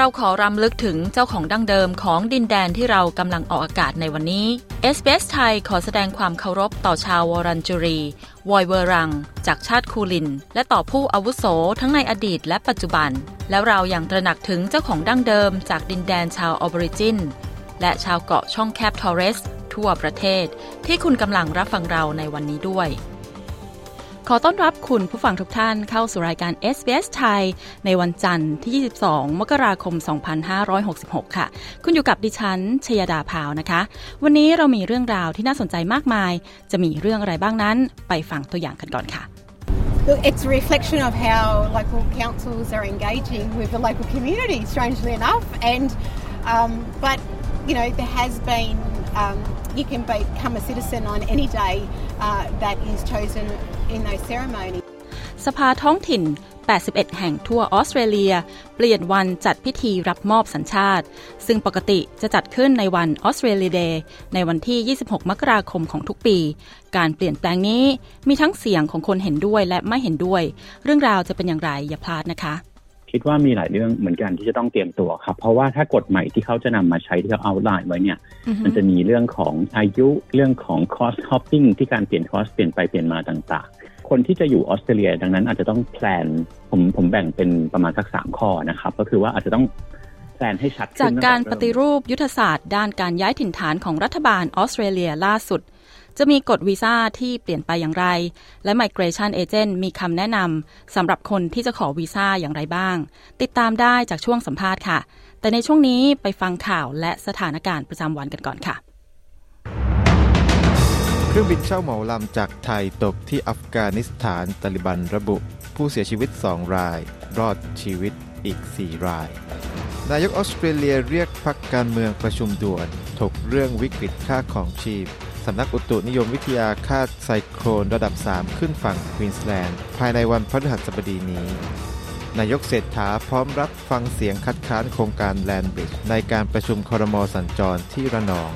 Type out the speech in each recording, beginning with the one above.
เราขอรำลึกถึงเจ้าของดั้งเดิมของดินแดนที่เรากำลังออกอากาศในวันนี้ SBS ไทยขอแสดงความเคารพต่อชาววอรันจูรี วอยเวอรัง จากชาติคูลิน และต่อผู้อาวุโสทั้งในอดีตและปัจจุบัน แล้วเรายัางตระหนักถึงเจ้าของดั้งเดิมจากดินแดนชาวออบริจิน และชาวเกาะช่องแคบทอเรส ทั่วประเทศ ที่คุณกำลังรับฟังเราในวันนี้ด้วย ขอต้อนรับคุณผู้ฟังทุกท่านเข้าสู่รายการ SBS ไทย ในวันจันทร์ที่ 22 มกราคม 2566 ค่ะ คุณอยู่กับดิฉัน ชยดาพาวนะคะ วันนี้เรามีเรื่องราวที่น่าสนใจมากมาย จะมีเรื่องอะไรบ้างนั้น ไปฟังตัวอย่างกันก่อนค่ะ Look, it's a reflection of how local councils are engaging with the local community, strangely enough. And um, but you know there has been um, you can become a citizen on any day uh, that is chosen in those ceremonies. สภาท้องถิ่น 81 แห่งทั่วออสเตรเลีย เปลี่ยนวันจัดพิธีรับมอบสัญชาติ ซึ่งปกติจะจัดขึ้นในวันออสเตรเลียเดย์ในวันที่ 26 มกราคมของทุกปี การเปลี่ยนแปลงนี้มีทั้งเสียงของคนเห็นด้วยและไม่เห็นด้วย เรื่องราวจะเป็นอย่างไรอย่าพลาดนะคะ คิดว่ามีหลายเรื่องเหมือนกันที่จะต้องเตรียมตัวครับ เพราะว่าถ้ากฎใหม่ที่เขาจะนำมาใช้ที่เขาเอาไลน์ไว้เนี่ย มันจะมีเรื่องของอายุเรื่องของ cost hopping ที่การเปลี่ยน cost เปลี่ยนไปเปลี่ยนมาต่าง ๆ คนที่จะอยู่ออสเตรเลีย ดังนั้นอาจจะต้องแพลนผมผมแบ่งเป็นประมาณสักสามข้อนะครับ ก็คือว่าอาจจะต้องแพลนให้ชัดจากการปฏิรูปยุทธศาสตร์ ด้านการย้ายถิ่นฐานของรัฐบาลออสเตรเลียล่าสุด จะมีกฎวีซ่าที่เปลี่ยนไปอย่างไร และ Migration Agent มีคำแนะนำสำหรับคนที่จะขอวีซ่าอย่างไรบ้าง ติดตามได้จากช่วงสัมภาษณ์ค่ะ แต่ในช่วงนี้ไปฟังข่าวและสถานการณ์ประจำวันกันก่อนค่ะ เครื่องบินเช่าเหมาลำจากไทยตกที่อัฟกานิสถานตาลิบันระบุ ผู้เสียชีวิต 2 ราย รอดชีวิตอีก 4 ราย นายกออสเตรเลียเรียกพักการเมืองประชุมด่วน ถกเรื่องวิกฤตค่าของชีพ สำนักอุตุนิยมวิทยาคาดไซโครนระดับ 3 ขึ้นฝั่งควีนสแลนด์ ภายในวันพฤหัสบดีนี้ นายกเศรษฐาพร้อมรับฟังเสียงคัดค้านโครงการแลนบริดจ์ในการประชุมครมสัญจรที่ระนอง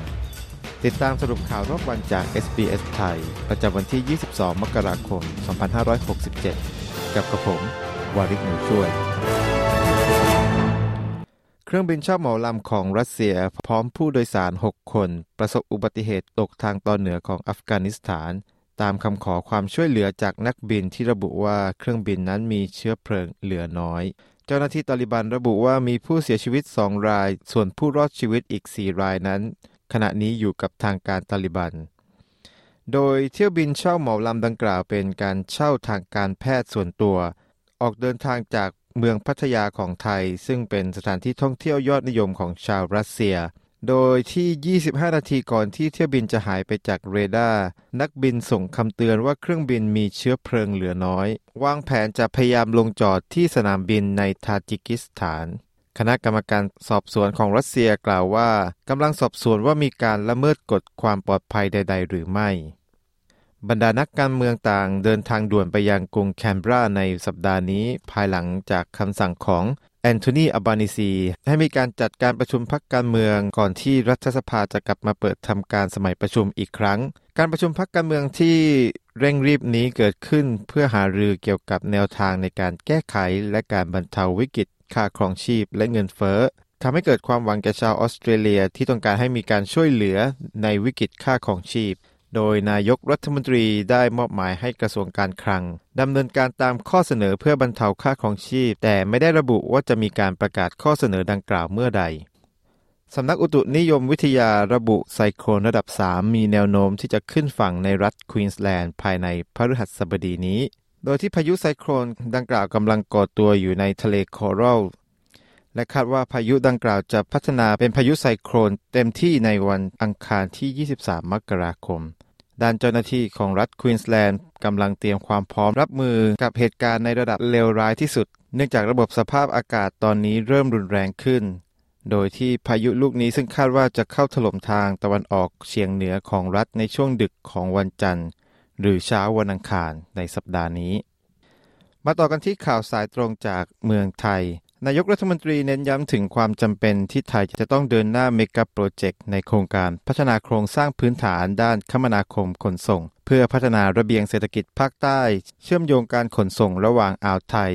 ติดตามสรุปข่าวรอบวันจาก SBS ไทย ประจำวันที่ 22 มกราคม 2567 กับกระผม วาริศหนูช่วย ครื่องบินเช่าเหมาลำของรัสเซียพร้อมผู้โดยสาร 6 คน ประสบอุบัติเหตุตกทางตอนเหนือของอัฟกานิสถาน ตามคำขอความช่วยเหลือจากนักบินที่ระบุว่าเครื่องบินนั้นมีเชื้อเพลิงเหลือน้อย เจ้าหน้าที่ตาลิบันระบุว่ามีผู้เสียชีวิต 2 ราย ส่วนผู้รอดชีวิตอีก 4 รายนั้น ขณะนี้อยู่กับทางการตาลิบัน โดยเที่ยวบินเช่าเหมาลำดังกล่าวเป็นการเช่าทางการแพทย์ส่วนตัว ออกเดินทางจาก เมืองพัทยาของไทย ซึ่งเป็นสถานที่ท่องเที่ยวยอดนิยมของชาวรัสเซีย โดยที่ 25 นาทีก่อนที่เที่ยวบินจะหายไปจากเรดาร์ นักบินส่งคำเตือนว่าเครื่องบินมีเชื้อเพลิงเหลือน้อย วางแผนจะพยายามลงจอดที่สนามบินในทาจิกิสถานคณะกรรมการสอบสวนของรัสเซียกล่าวว่ากำลังสอบสวนว่ามีการละเมิดกฎความปลอดภัยใด ๆ หรือไม่ บรรดานักการเมืองต่างเดินทางด่วนไปยังกรุงแคนเบราในสัปดาห์นี้ภายหลังจากคำสั่งของแอนโทนีอับบานิซี ให้มีการจัดการประชุมพักการเมืองก่อนที่รัฐสภาจะกลับมาเปิดทำการสมัยประชุมอีกครั้ง การประชุมพักการเมืองที่เร่งรีบนี้เกิดขึ้นเพื่อหารือเกี่ยวกับแนวทางในการแก้ไขและการบรรเทาวิกฤตค่าครองชีพและเงินเฟ้อทำให้เกิดความหวังแก่ชาวออสเตรเลียที่ต้องการให้มีการช่วยเหลือในวิกฤตค่าครองชีพ โดยนายกรัฐมนตรีได้มอบหมายให้กระทรวงการคลังดำเนินการตามข้อเสนอเพื่อบรรเทาค่าครองชีพ แต่ไม่ได้ระบุว่าจะมีการประกาศข้อเสนอดังกล่าวเมื่อใดสำนักอุตุนิยมวิทยาระบุไซโครนระดับ 3 มีแนวโน้มที่จะขึ้นฝั่งในรัฐควีนส์แลนด์ภายในพฤหัสบดีนี้ โดยที่พายุไซโครนดังกล่าวกำลังก่อตัวอยู่ในทะเลคอรัล และคาดว่าพายุดังกล่าวจะพัฒนาเป็นพายุไซโครนเต็มที่ในวันอังคารที่ 23 มกราคม ด้านเจ้าหน้าที่ของรัฐควีนสแลนด์กำลังเตรียมความพร้อมรับมือกับเหตุการณ์ในระดับเลวร้ายที่สุด เนื่องจากระบบสภาพอากาศตอนนี้เริ่มรุนแรงขึ้น โดยที่พายุลูกนี้ซึ่งคาดว่าจะเข้าถล่มทางตะวันออกเฉียงเหนือของรัฐในช่วงดึกของวันจันทร์ หรือเช้าวันอังคารในสัปดาห์นี้ มาต่อกันที่ข่าวสายตรงจากเมืองไทย นายกรัฐมนตรีเน้นย้ำถึงความจำเป็นที่ไทยจะต้องเดินหน้าเมกะโปรเจกต์ในโครงการพัฒนาโครงสร้างพื้นฐานด้านคมนาคมขนส่ง เพื่อพัฒนาระเบียงเศรษฐกิจภาคใต้ เชื่อมโยงการขนส่งระหว่างอ่าวไทย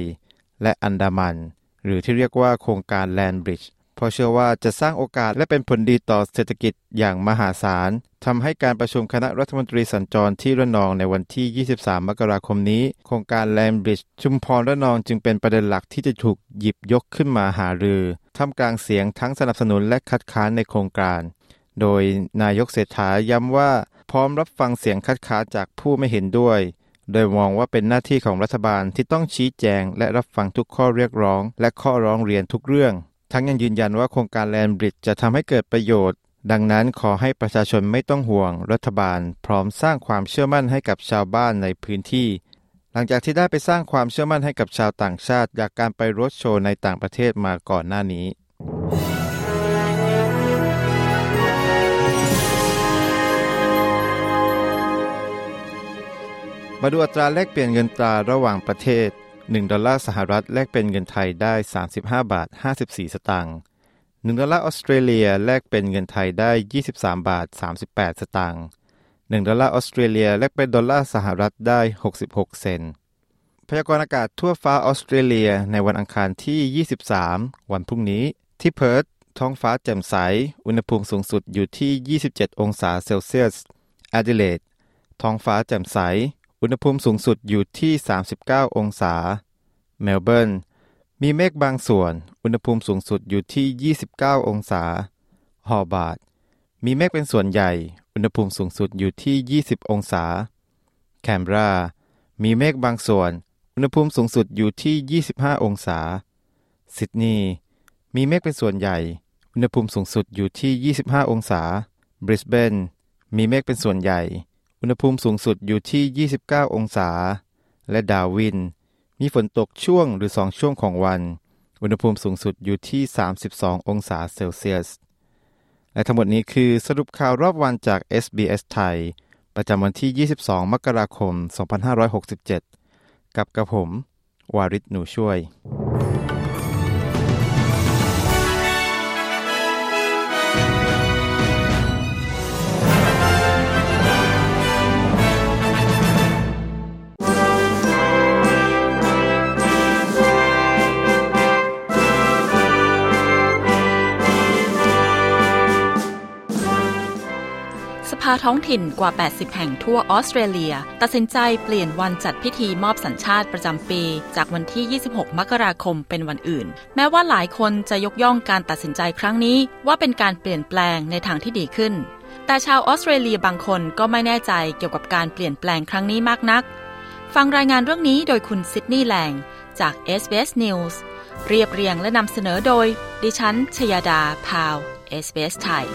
และอันดามัน หรือที่เรียกว่าโครงการแลนบริดจ์เพราะเชื่อว่าจะสร้างโอกาสและเป็นผลดีต่อเศรษฐกิจอย่างมหาศาล ทำให้การประชุมคณะรัฐมนตรีสัญจรที่ระนองในวันที่ 23 มกราคมนี้ โครงการแลนบริดจ์ชุมพรระนองจึงเป็นประเด็นหลักที่จะถูกหยิบยกขึ้นมาหารือท่ามกลางเสียงทั้งสนับสนุนและคัดค้านในโครงการ โดยนายกเศรษฐาย้ำว่าพร้อมรับฟังเสียงคัดค้านจากผู้ไม่เห็นด้วย โดยมองว่าเป็นหน้าที่ของรัฐบาลที่ต้องชี้แจง และรับฟังทุกข้อเรียกร้อง และข้อร้องเรียนทุกเรื่อง ทั้งยังยืนยันว่าโครงการแลนบริดจ์จะทำให้เกิดประโยชน์ ดังนั้นขอให้ประชาชนไม่ต้องห่วง รัฐบาลพร้อมสร้างความเชื่อมั่นให้กับชาวบ้านในพื้นที่ หลังจากที่ได้ไปสร้างความเชื่อมั่นให้กับชาวต่างชาติ จากการไปรถโชว์ในต่างประเทศมาก่อนหน้านี้ มาดูอัตราแลกเปลี่ยนเงินตราระหว่างประเทศ 1 ดอลลาร์สหรัฐแลกเป็นเงินไทยได้ 35 บาท 54 สตางค์ 1ดอลลาร์ออสเตรเลียแลกเป็นเงินไทยได้ 23 บาท 38 สตางค์1ดอลลาร์ออสเตรเลียแลกเป็นดอลลาร์สหรัฐได้ 66 เซนต์พยากรณ์อากาศทั่วฟ้าออสเตรเลียในวันอังคารที่ 23 วันพรุ่งนี้ ที่เพิร์ธท้องฟ้าแจ่มใส อุณหภูมิสูงสุดอยู่ที่ 27 องศาเซลเซียสแอดิเลดท้องฟ้าแจ่มใส อุณหภูมิสูงสุดอยู่ที่ 39 องศา เมลเบิร์น มีเมฆบางส่วน อุณหภูมิสูงสุดอยู่ที่ 29 องศา โฮบาร์ตมีเมฆเป็นส่วนใหญ่ อุณหภูมิสูงสุดอยู่ที่ 20 องศา แคนเบรา มีเมฆบางส่วน อุณหภูมิสูงสุดอยู่ที่ 25 องศา ซิดนีย์ มีเมฆเป็นส่วนใหญ่ อุณหภูมิสูงสุดอยู่ที่ 25 องศา บริสเบน มีเมฆเป็นส่วนใหญ่ อุณหภูมิสูงสุดอยู่ที่ 29 องศา และดาวิน มีฝนตกช่วงหรือสองช่วงของวัน อุณหภูมิสูงสุดอยู่ที่ 32 องศาเซลเซียส และทั้งหมดนี้คือสรุปข่าวรอบวันจาก SBS ไทย ประจำวันที่ 22 มกราคม 2567 กับกระผม วาริศหนูช่วยาท้องถิ่นกว่า 80 แห่งทั่วออสเตรเลีย ตัดสินใจเปลี่ยนวันจัดพิธีมอบสัญชาติประจำปี จากวันที่ 26 มกราคมเป็นวันอื่น แม้ว่าหลายคนจะยกย่องการตัดสินใจครั้งนี้ ว่าเป็นการเปลี่ยนแปลงในทางที่ดีขึ้น แต่ชาวออสเตรเลียบางคนก็ไม่แน่ใจเกี่ยวกับการเปลี่ยนแปลงครั้งนี้มากนัก ฟังรายงานเรื่องนี้โดยคุณซิดนีย์แลงจาก SBS News เรียบเรียงและนำเสนอโดย ดิฉันชยาดาพาว SBS ไทย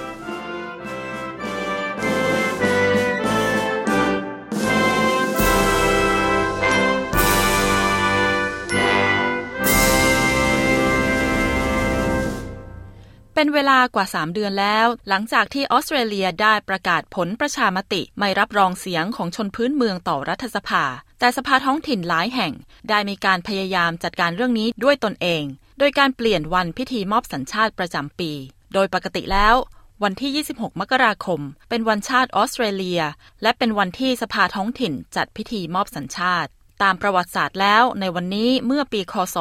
เป็นเวลากว่า 3 เดือนแล้ว หลังจากที่ออสเตรเลียได้ประกาศผลประชามติไม่รับรองเสียงของชนพื้นเมืองต่อรัฐสภา แต่สภาท้องถิ่นหลายแห่ง ได้มีการพยายามจัดการเรื่องนี้ด้วยตนเอง โดยการเปลี่ยนวันพิธีมอบสัญชาติประจำปี โดยปกติแล้ว วันที่ 26 มกราคม เป็นวันชาติออสเตรเลีย และเป็นวันที่สภาท้องถิ่นจัดพิธีมอบสัญชาติ ตามประวัติศาสตร์แล้ว ในวันนี้เมื่อปีคศ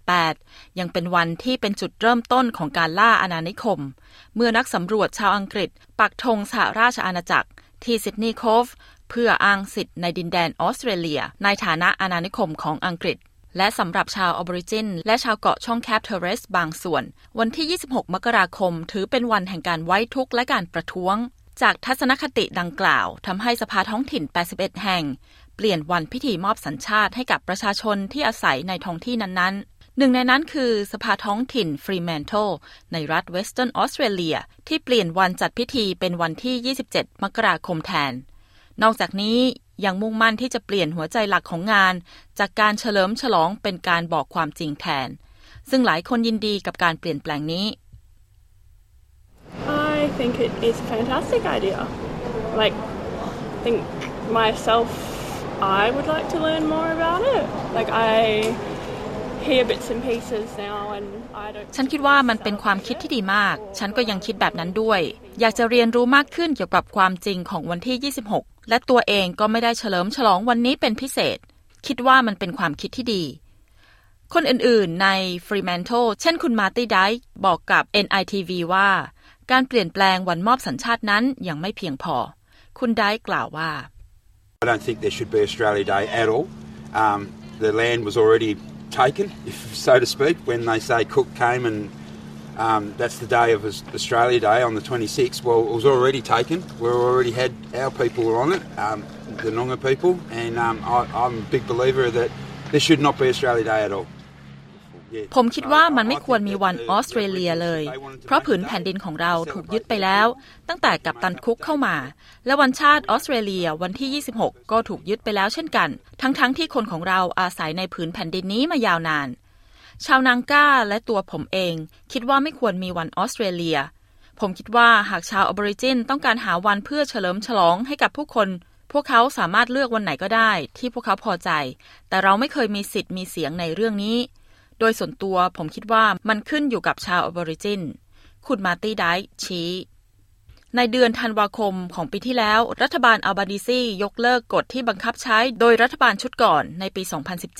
1788 ยังเป็นวันที่เป็นจุดเริ่มต้นของการล่าอาณานิคม เมื่อนักสำรวจชาวอังกฤษ ปักธงสหราชอาณาจักร ที่ซิดนีย์โคฟเพื่ออ้างสิทธิ์ในดินแดนออสเตรเลีย ในฐานะอาณานิคมของอังกฤษ และสำหรับชาวอะบอริจิน และชาวเกาะช่องแคบทอร์เรสบางส่วน วันที่ 26 มกราคม ถือเป็นวันแห่งการไว้ทุกข์และการประท้วงจากทัศนคติดังกล่าวทำให้สภาท้องถิ่น 81 แห่ง เปลี่ยนวันพิธีมอบสัญชาติให้กับประชาชนที่อาศัยในท้องที่นั้นๆ หนึ่งในนั้นคือสภาท้องถิ่นฟรีแมนเทิลในรัฐเวสเทิร์นออสเตรเลียที่เปลี่ยนวันจัดพิธีเป็นวันที่ 27 มกราคมแทน นอกจากนี้ยังมุ่งมั่นที่จะเปลี่ยนหัวใจหลักของงาน จากการเฉลิมฉลองเป็นการบอกความจริงแทน ซึ่งหลายคนยินดีกับการเปลี่ยนแปลงนี้ I think it is a fantastic idea. Like, think myself, I would like to learn more about it. Like, I hear bits and pieces now and I don't... ฉันคิดว่ามันเป็นความคิดที่ดีมาก ฉันก็ยังคิดแบบนั้นด้วย อยากจะเรียนรู้มากขึ้นเกี่ยวกับความจริงของวันที่ 26 และตัวเองก็ไม่ได้เฉลิมฉลองวันนี้เป็นพิเศษ คิดว่ามันเป็นความคิดที่ดี คนอื่นๆ ใน Fremantle เช่นคุณมาร์ตี้ไดบอกกับ NITV ว่า การเปลี่ยนแปลงวันมอบสัญชาตินั้นยังไม่เพียงพอ คุณไดกล่าวว่า I don't think there should be Australia Day at all. Um, the land was already taken, if so to speak, when they say Cook came and um, that's the day of Australia Day on the 26th. Well, it was already taken. We already had our people on it, um, the Noongar people, and um, I, I'm a big believer that there should not be Australia Day at all. ผมคิดว่ามันไม่ควรมีวันออสเตรเลียเลย เพราะผืนแผ่นดินของเราถูกยึดไปแล้ว ตั้งแต่กับตันคุกเข้ามา และวันชาติออสเตรเลียวันที่ 26 ก็ถูกยึดไปแล้วเช่นกัน ทั้งๆทที่คนของเราอาศัยในผืนแผ่นดินนี้มายาวนาน ชาวนางก้าและตัวผมเอง คิดว่าไม่ควรมีวันออสเตรเลีย ผมคิดว่าหากชาวออบริจินต้องการหาวันเพื่อเฉลิมฉลองให้กับผู้คนพวกเขาสามารถเลือกวันไหนก็ได้ ที่พวกเขาพอใจ แต่เราไม่เคยมีสิทธิ์มีเสียงในเรื่องนี้ โดยส่วนตัวผมคิดว่ามันขึ้นอยู่กับชาวออบอริจิน คุณมาตี้ไดชี้ ในเดือนธันวาคมของปีที่แล้ว รัฐบาลอัลบานิซียกเลิกกฎที่บังคับใช้โดยรัฐบาลชุดก่อนในปี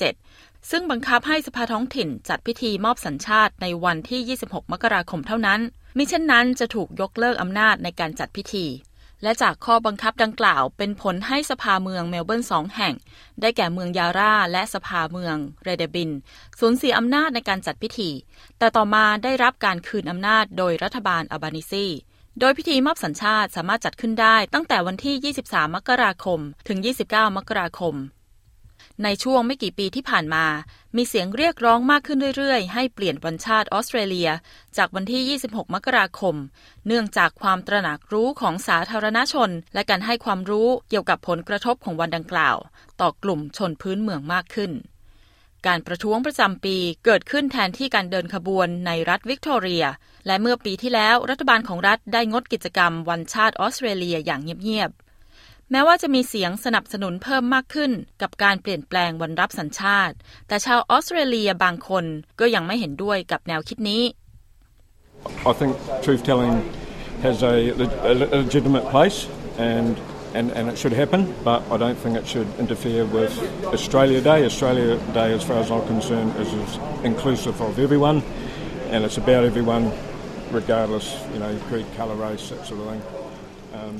2017 ซึ่งบังคับให้สภาท้องถิ่นจัดพิธีมอบสัญชาติในวันที่ 26 มกราคมเท่านั้น มิเช่นนั้นจะถูกยกเลิกอำนาจในการจัดพิธี และจากข้อบังคับดังกล่าวเป็นผลให้สภาเมืองเมลเบิร์นสองแห่ง ได้แก่เมืองยาร่าและสภาเมืองเรเดบิน สูญเสียอำนาจในการจัดพิธี แต่ต่อมาได้รับการคืนอำนาจโดยรัฐบาลอับานิซี โดยพิธีมอบสัญชาติสามารถจัดขึ้นได้ตั้งแต่วันที่ 23 มกราคม ถึง 29 มกราคม ในช่วงไม่กี่ปีที่ผ่านมา มีเสียงเรียกร้องมากขึ้นเรื่อยๆ ให้เปลี่ยนวันชาติออสเตรเลีย จากวันที่ 26 มกราคม เนื่องจากความตระหนักรู้ของสาธารณชน และการให้ความรู้เกี่ยวกับผลกระทบของวันดังกล่าว ต่อกลุ่มชนพื้นเมืองมากขึ้น การประท้วงประจำปีเกิดขึ้นแทนที่การเดินขบวนในรัฐวิกตอเรีย และเมื่อปีที่แล้วรัฐบาลของรัฐได้งดกิจกรรมวันชาติออสเตรเลียอย่างเงียบๆ แม้ว่าจะมีเสียงสนับสนุนเพิ่มมากขึ้น กับการเปลี่ยนแปลงวันรับสัญชาติ แต่ชาวออสเตรเลียบางคนก็ยังไม่เห็นด้วยกับแนวคิดนี้ I think truth telling has a, a legitimate place and and, and it should happen, but I don't think it should interfere with Australia Day. Australia Day, as far as I'm concerned, is, is inclusive of everyone, and it's about everyone, regardless, you know, creed, color race, that sort of thing.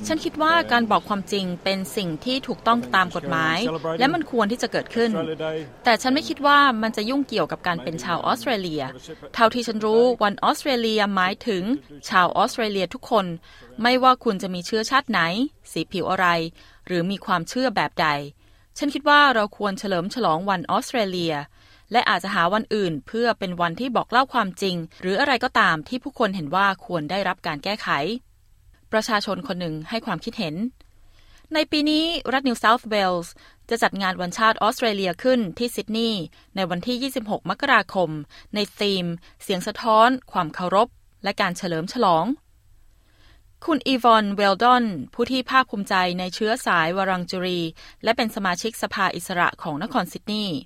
ฉันคิดว่าการบอกความจริงเป็นสิ่งที่ถูกต้องตามกฎหมาย และมันควรที่จะเกิดขึ้น แต่ฉันไม่คิดว่ามันจะยุ่งเกี่ยวกับการเป็นชาวออสเตรเลีย เท่าที่ฉันรู้วันออสเตรเลียหมายถึง ชาวออสเตรเลียทุกคน ไม่ว่าคุณจะมีเชื้อชาติไหน สีผิวอะไร หรือมีความเชื่อแบบใด ฉันคิดว่าเราควรเฉลิมฉลองวันออสเตรเลียและอาจจะหาวันอื่นเพื่อเป็นวันที่บอกเล่าความจริง หรืออะไรก็ตามที่ผู้คนเห็นว่าควรได้รับการแก้ไข ประชาชนคนหนึ่งให้ความคิดเห็น ในปีนี้รัฐนิวเซาท์เวลส์จะจัดงานวันชาติออสเตรเลียขึ้นที่ซิดนีย์ในวันที่ 26 มกราคม ในธีม เสียงสะท้อน ความเคารพ และการเฉลิมฉลอง คุณอีวอนเวลดอน ผู้ที่ภาคภูมิใจในเชื้อสายวิราดจูรี และเป็นสมาชิกสภาอิสระของนครซิดนีย์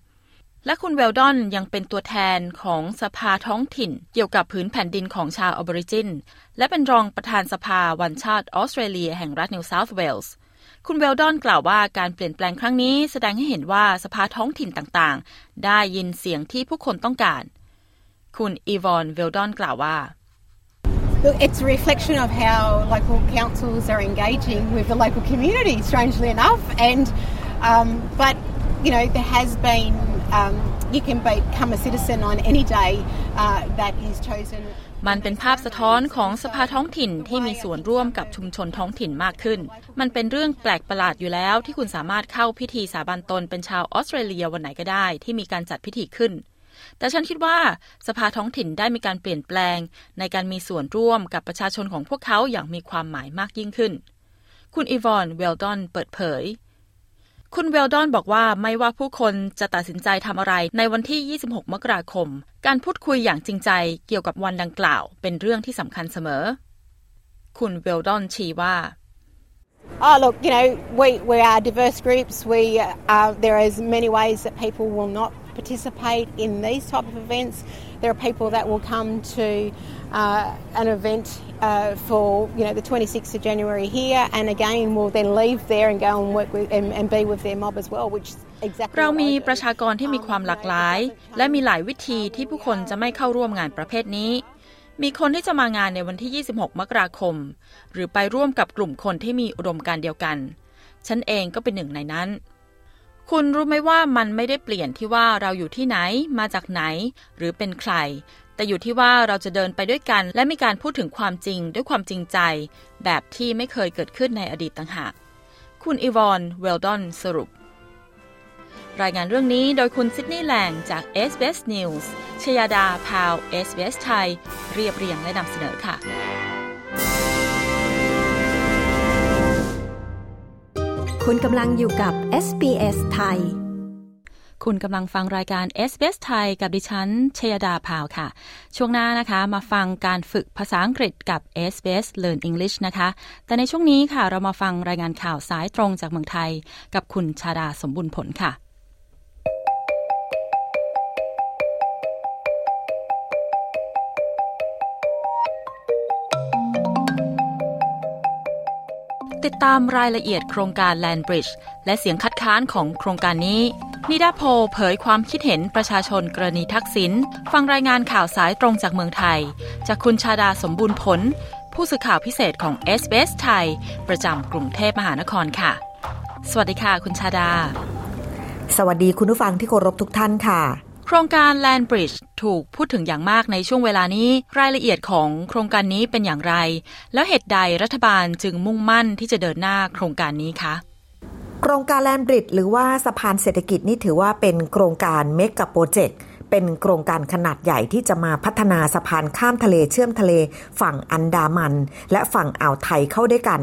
และคุณเวลดอนยังเป็นตัวแทนของสภาท้องถิ่น เกี่ยวกับผืนแผ่นดินของชาวอะบอริจิน และเป็นรองประธานสภาวันชาติออสเตรเลียแห่งรัฐนิวเซาท์เวลส์คุณเวลดอนกล่าวว่าการเปลี่ยนแปลงครั้งนี้แสดงให้เห็นว่าสภาท้องถิ่นต่างๆ ได้ยินเสียงที่ผู้คนต้องการ คุณอีวอนเวลดอนกล่าวว่า Look, it's a reflection of how local councils are engaging with the local community, strangely enough. And um, but you know there has been um, you can become a citizen on any day uh, that is chosen. มันเป็นภาพสะท้อนของสภาท้องถิ่นที่มีส่วนร่วมกับชุมชนท้องถิ่นมากขึ้น มันเป็นเรื่องแปลกประหลาดอยู่แล้วที่คุณสามารถเข้าพิธีสาบานตนเป็นชาวออสเตรเลียวันไหนก็ได้ที่มีการจัดพิธีขึ้น แต่ฉันคิดว่าสภาท้องถิ่นได้มีการเปลี่ยนแปลง ในการมีส่วนร่วมกับประชาชนของพวกเขาอย่างมีความหมายมากยิ่งขึ้น คุณอีวอนเวลดอนเปิดเผย คุณเวลดอนบอกว่าไม่ว่าผู้คนจะตัดสินใจทำอะไรในวันที่ 26 มกราคม การพูดคุยอย่างจริงใจเกี่ยวกับวันดังกล่าว เป็นเรื่องที่สำคัญเสมอ คุณเวลดอนชี้ว่า Oh, look, you know, we, we are diverse groups. We uh, there is many ways that people will not participate in these type of events. There are people that will come to uh, an event uh, for you know the 26th of January here, and again will then leave there and go and work with and, and be with their mob as well, which is exactly เรา what มี I do. ประชากรที่มีความหลากหลาย และมีหลายวิธีที่ผู้คนจะไม่เข้าร่วมงานประเภทนี้ มีคนที่จะมางานในวันที่ 26 มกราคม หรือไปร่วมกับกลุ่มคนที่มีอุดมการณ์เดียวกัน ฉันเองก็เป็นหนึ่งในนั้นคุณรู้ไหมว่ามันไม่ได้เปลี่ยนที่ว่าเราอยู่ที่ไหน มาจากไหน หรือเป็นใคร แต่อยู่ที่ว่าเราจะเดินไปด้วยกัน และมีการพูดถึงความจริงด้วยความจริงใจ แบบที่ไม่เคยเกิดขึ้นในอดีตต่างหาก คุณอีวอนเวลดอนสรุป รายงานเรื่องนี้โดยคุณซิดนีย์แลงจาก SBS News ชยาดาพาว SBS ไทย เรียบเรียงและนำเสนอค่ะคุณกำลังอยู่กับ SBS ไทย คุณกำลังฟังรายการ SBS ไทยกับดิฉันชยดาพาวค่ะ ช่วงหน้านะคะมาฟังการฝึกภาษาอังกฤษกับ SBS Learn English นะคะ แต่ในช่วงนี้ค่ะเรามาฟังรายงานข่าวสายตรงจากเมืองไทย กับคุณชาดาสมบุญผลค่ะติดตามรายละเอียดโครงการ Land Bridge และเสียงคัดค้านของโครงการนี้ นิดาโพลเผยความคิดเห็นประชาชนกรณีทักษิณฟังรายงานข่าวสายตรงจากเมืองไทย จากคุณชาดาสมบูรณ์ผล ผู้สื่อข่าวพิเศษของ SBS ไทย ประจำกรุงเทพมหานครค่ะ สวัสดีค่ะ คุณชาดา สวัสดีคุณผู้ฟังที่เคารพทุกท่านค่ะ โครงการ Land Bridge ถูกพูดถึงอย่างมากในช่วงเวลานี้ รายละเอียดของโครงการนี้เป็นอย่างไร แล้วเหตุใดรัฐบาลจึงมุ่งมั่นที่จะเดินหน้าโครงการนี้คะ โครงการแลนบริดหรือว่าสะพานเศรษฐกิจนี่ถือว่าเป็นโครงการเมกะโปรเจกต์ เป็นโครงการขนาดใหญ่ที่จะมาพัฒนาสะพานข้ามทะเลเชื่อมทะเลฝั่งอันดามัน และฝั่งอ่าวไทยเข้าด้วยกัน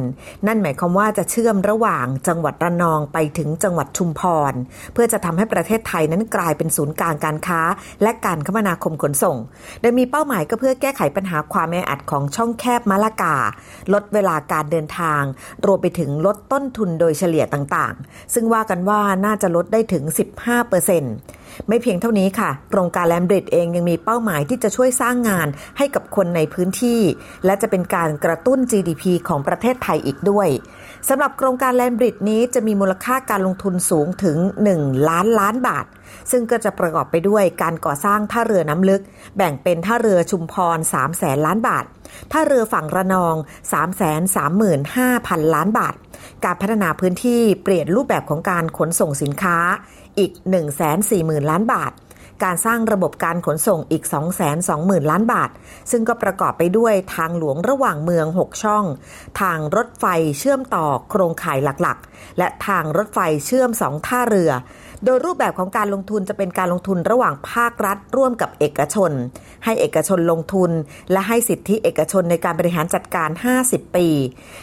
นั่นหมายความว่าจะเชื่อมระหว่างจังหวัดระนองไปถึงจังหวัดชุมพร เพื่อจะทำให้ประเทศไทยนั้นกลายเป็นศูนย์กลางการค้า และการคมนาคมขนส่ง โดยมีเป้าหมายก็เพื่อแก้ไขปัญหาความแออัดของช่องแคบมะละกา ลดเวลาการเดินทาง รวมไปถึงลดต้นทุนโดยเฉลี่ยต่างๆ ซึ่งว่ากันว่าน่าจะลดได้ถึง 15%เปอร์เซ็นต์ ไม่เพียงเท่านี้ค่ะ โครงการแลมบริดเองยังมีเป้าหมายที่จะช่วยสร้างงานให้กับคนในพื้นที่ และจะเป็นการกระตุ้น GDP ของประเทศไทยอีกด้วยสำหรับโครงการแลมบริดนี้จะมีมูลค่าการลงทุนสูงถึง 1 ล้านล้านบาท ซึ่งก็จะประกอบไปด้วยการก่อสร้างท่าเรือน้ำลึก แบ่งเป็นท่าเรือชุมพร3แสนล้านบาท ท่าเรือฝั่งระนอง 3 3 5 0 0 0 ล้านบาท การพัฒนาพื้นที่เปลี่ยนรูปแบบของการขนส่งสินค้า อีก 140,000 ล้านบาท การสร้างระบบการขนส่งอีก 220,000 ล้านบาท ซึ่งก็ประกอบไปด้วยทางหลวงระหว่างเมือง 6 ช่อง ทางรถไฟเชื่อมต่อโครงข่ายหลักๆ และทางรถไฟเชื่อม2ท่าเรือ โดยรูปแบบของการลงทุนจะเป็นการลงทุนระหว่างภาครัฐ ร่วมกับเอกชน ให้เอกชนลงทุน และให้สิทธิเอกชนในการบริหารจัดการ 50 ปี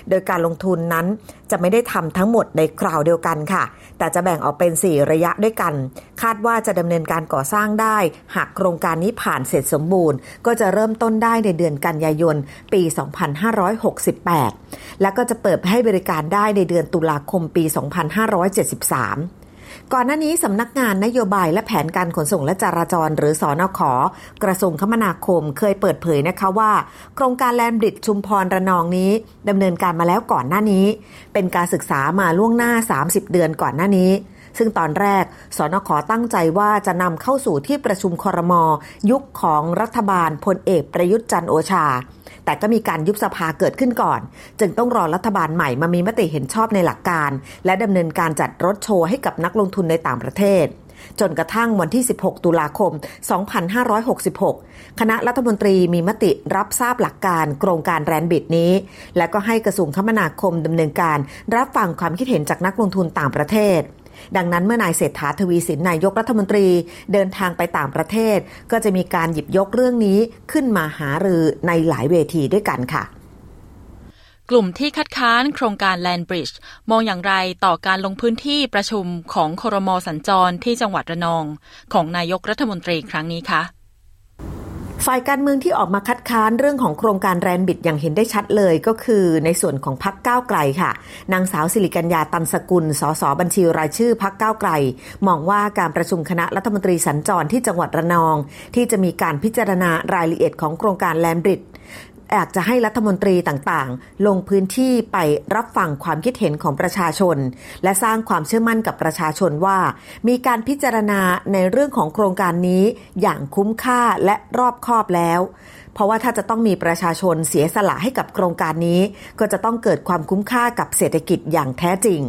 โดยการลงทุนนั้นจะไม่ได้ทำทั้งหมดในคราวเดียวกันค่ะ แต่จะแบ่งออกเป็น 4 ระยะด้วยกัน คาดว่าจะดำเนินการก่อสร้างได้ หากโครงการนี้ผ่านเสร็จสมบูรณ์ ก็จะเริ่มต้นได้ในเดือนกันยายน ปี 2568 และก็จะเปิดให้บริการได้ในเดือนตุลาคมปี 2573 ก่อนหน้านี้สำนักงานนโยบายและแผนการขนส่งและจราจร หรือสอนขกระทรวงคมนาคมเคยเปิดเผยนะคะว่า โครงการแลนบริดชุมพรระนองนี้ดำเนินการมาแล้วก่อนหน้านี้ เป็นการศึกษามาล่วงหน้า 30 เดือนก่อนหน้านี้ ซึ่งตอนแรกสนขตั้งใจว่าจะนำเข้าสู่ที่ประชุมคอรมอยุคของรัฐบาลพลเอกประยุทธ์จันโอชา แต่ก็มีการยุบสภาเกิดขึ้นก่อน จึงต้องรอรัฐบาลใหม่มามีมติเห็นชอบในหลักการ และดำเนินการจัดรถโชว์ให้กับนักลงทุนในต่างประเทศจนกระทั่งวันที่ 16 ตุลาคม 2566 คณะรัฐมนตรีมีมติรับทราบหลักการโครงการแรนบิดนี้ และก็ให้กระทรวงคมนาคมดำเนินการรับฟังความคิดเห็นจากนักลงทุนต่างประเทศ ดังนั้นเมื่อนายเศรษฐาทวีสินนายกรัฐมนตรีเดินทางไปต่างประเทศ ก็จะมีการหยิบยกเรื่องนี้ขึ้นมาหารือในหลายเวทีด้วยกันค่ะกลุ่มที่คัดค้านโครงการแลนบริดจ์มองอย่างไรต่อการลงพื้นที่ประชุมของครมสัญจรที่จังหวัดระนอง ของนายกรัฐมนตรีครั้งนี้คะ ฝ่ายการเมืองที่ออกมาคัดค้านเรื่องของโครงการแรนบิดอย่างเห็นได้ชัดเลยก็คือในส่วนของพักก้าวไกลค่ะ นางสาวสิริกัญญาตันสกุล สสบัญชีรายชื่อพักก้าวไกล มองว่าการประชุมคณะรัฐมนตรีสัญจรที่จังหวัดระนอง ที่จะมีการพิจารณารายละเอียดของโครงการแรนบิด อยากจะให้รัฐมนตรีต่างๆ ลงพื้นที่ไปรับฟังความคิดเห็นของประชาชน และสร้างความเชื่อมั่นกับประชาชนว่า มีการพิจารณาในเรื่องของโครงการนี้อย่างคุ้มค่าและรอบคอบแล้วเพราะว่าถ้าจะต้องมีประชาชนเสียสละให้กับโครงการนี้ ก็จะต้องเกิดความคุ้มค่ากับเศรษฐกิจอย่างแท้จริง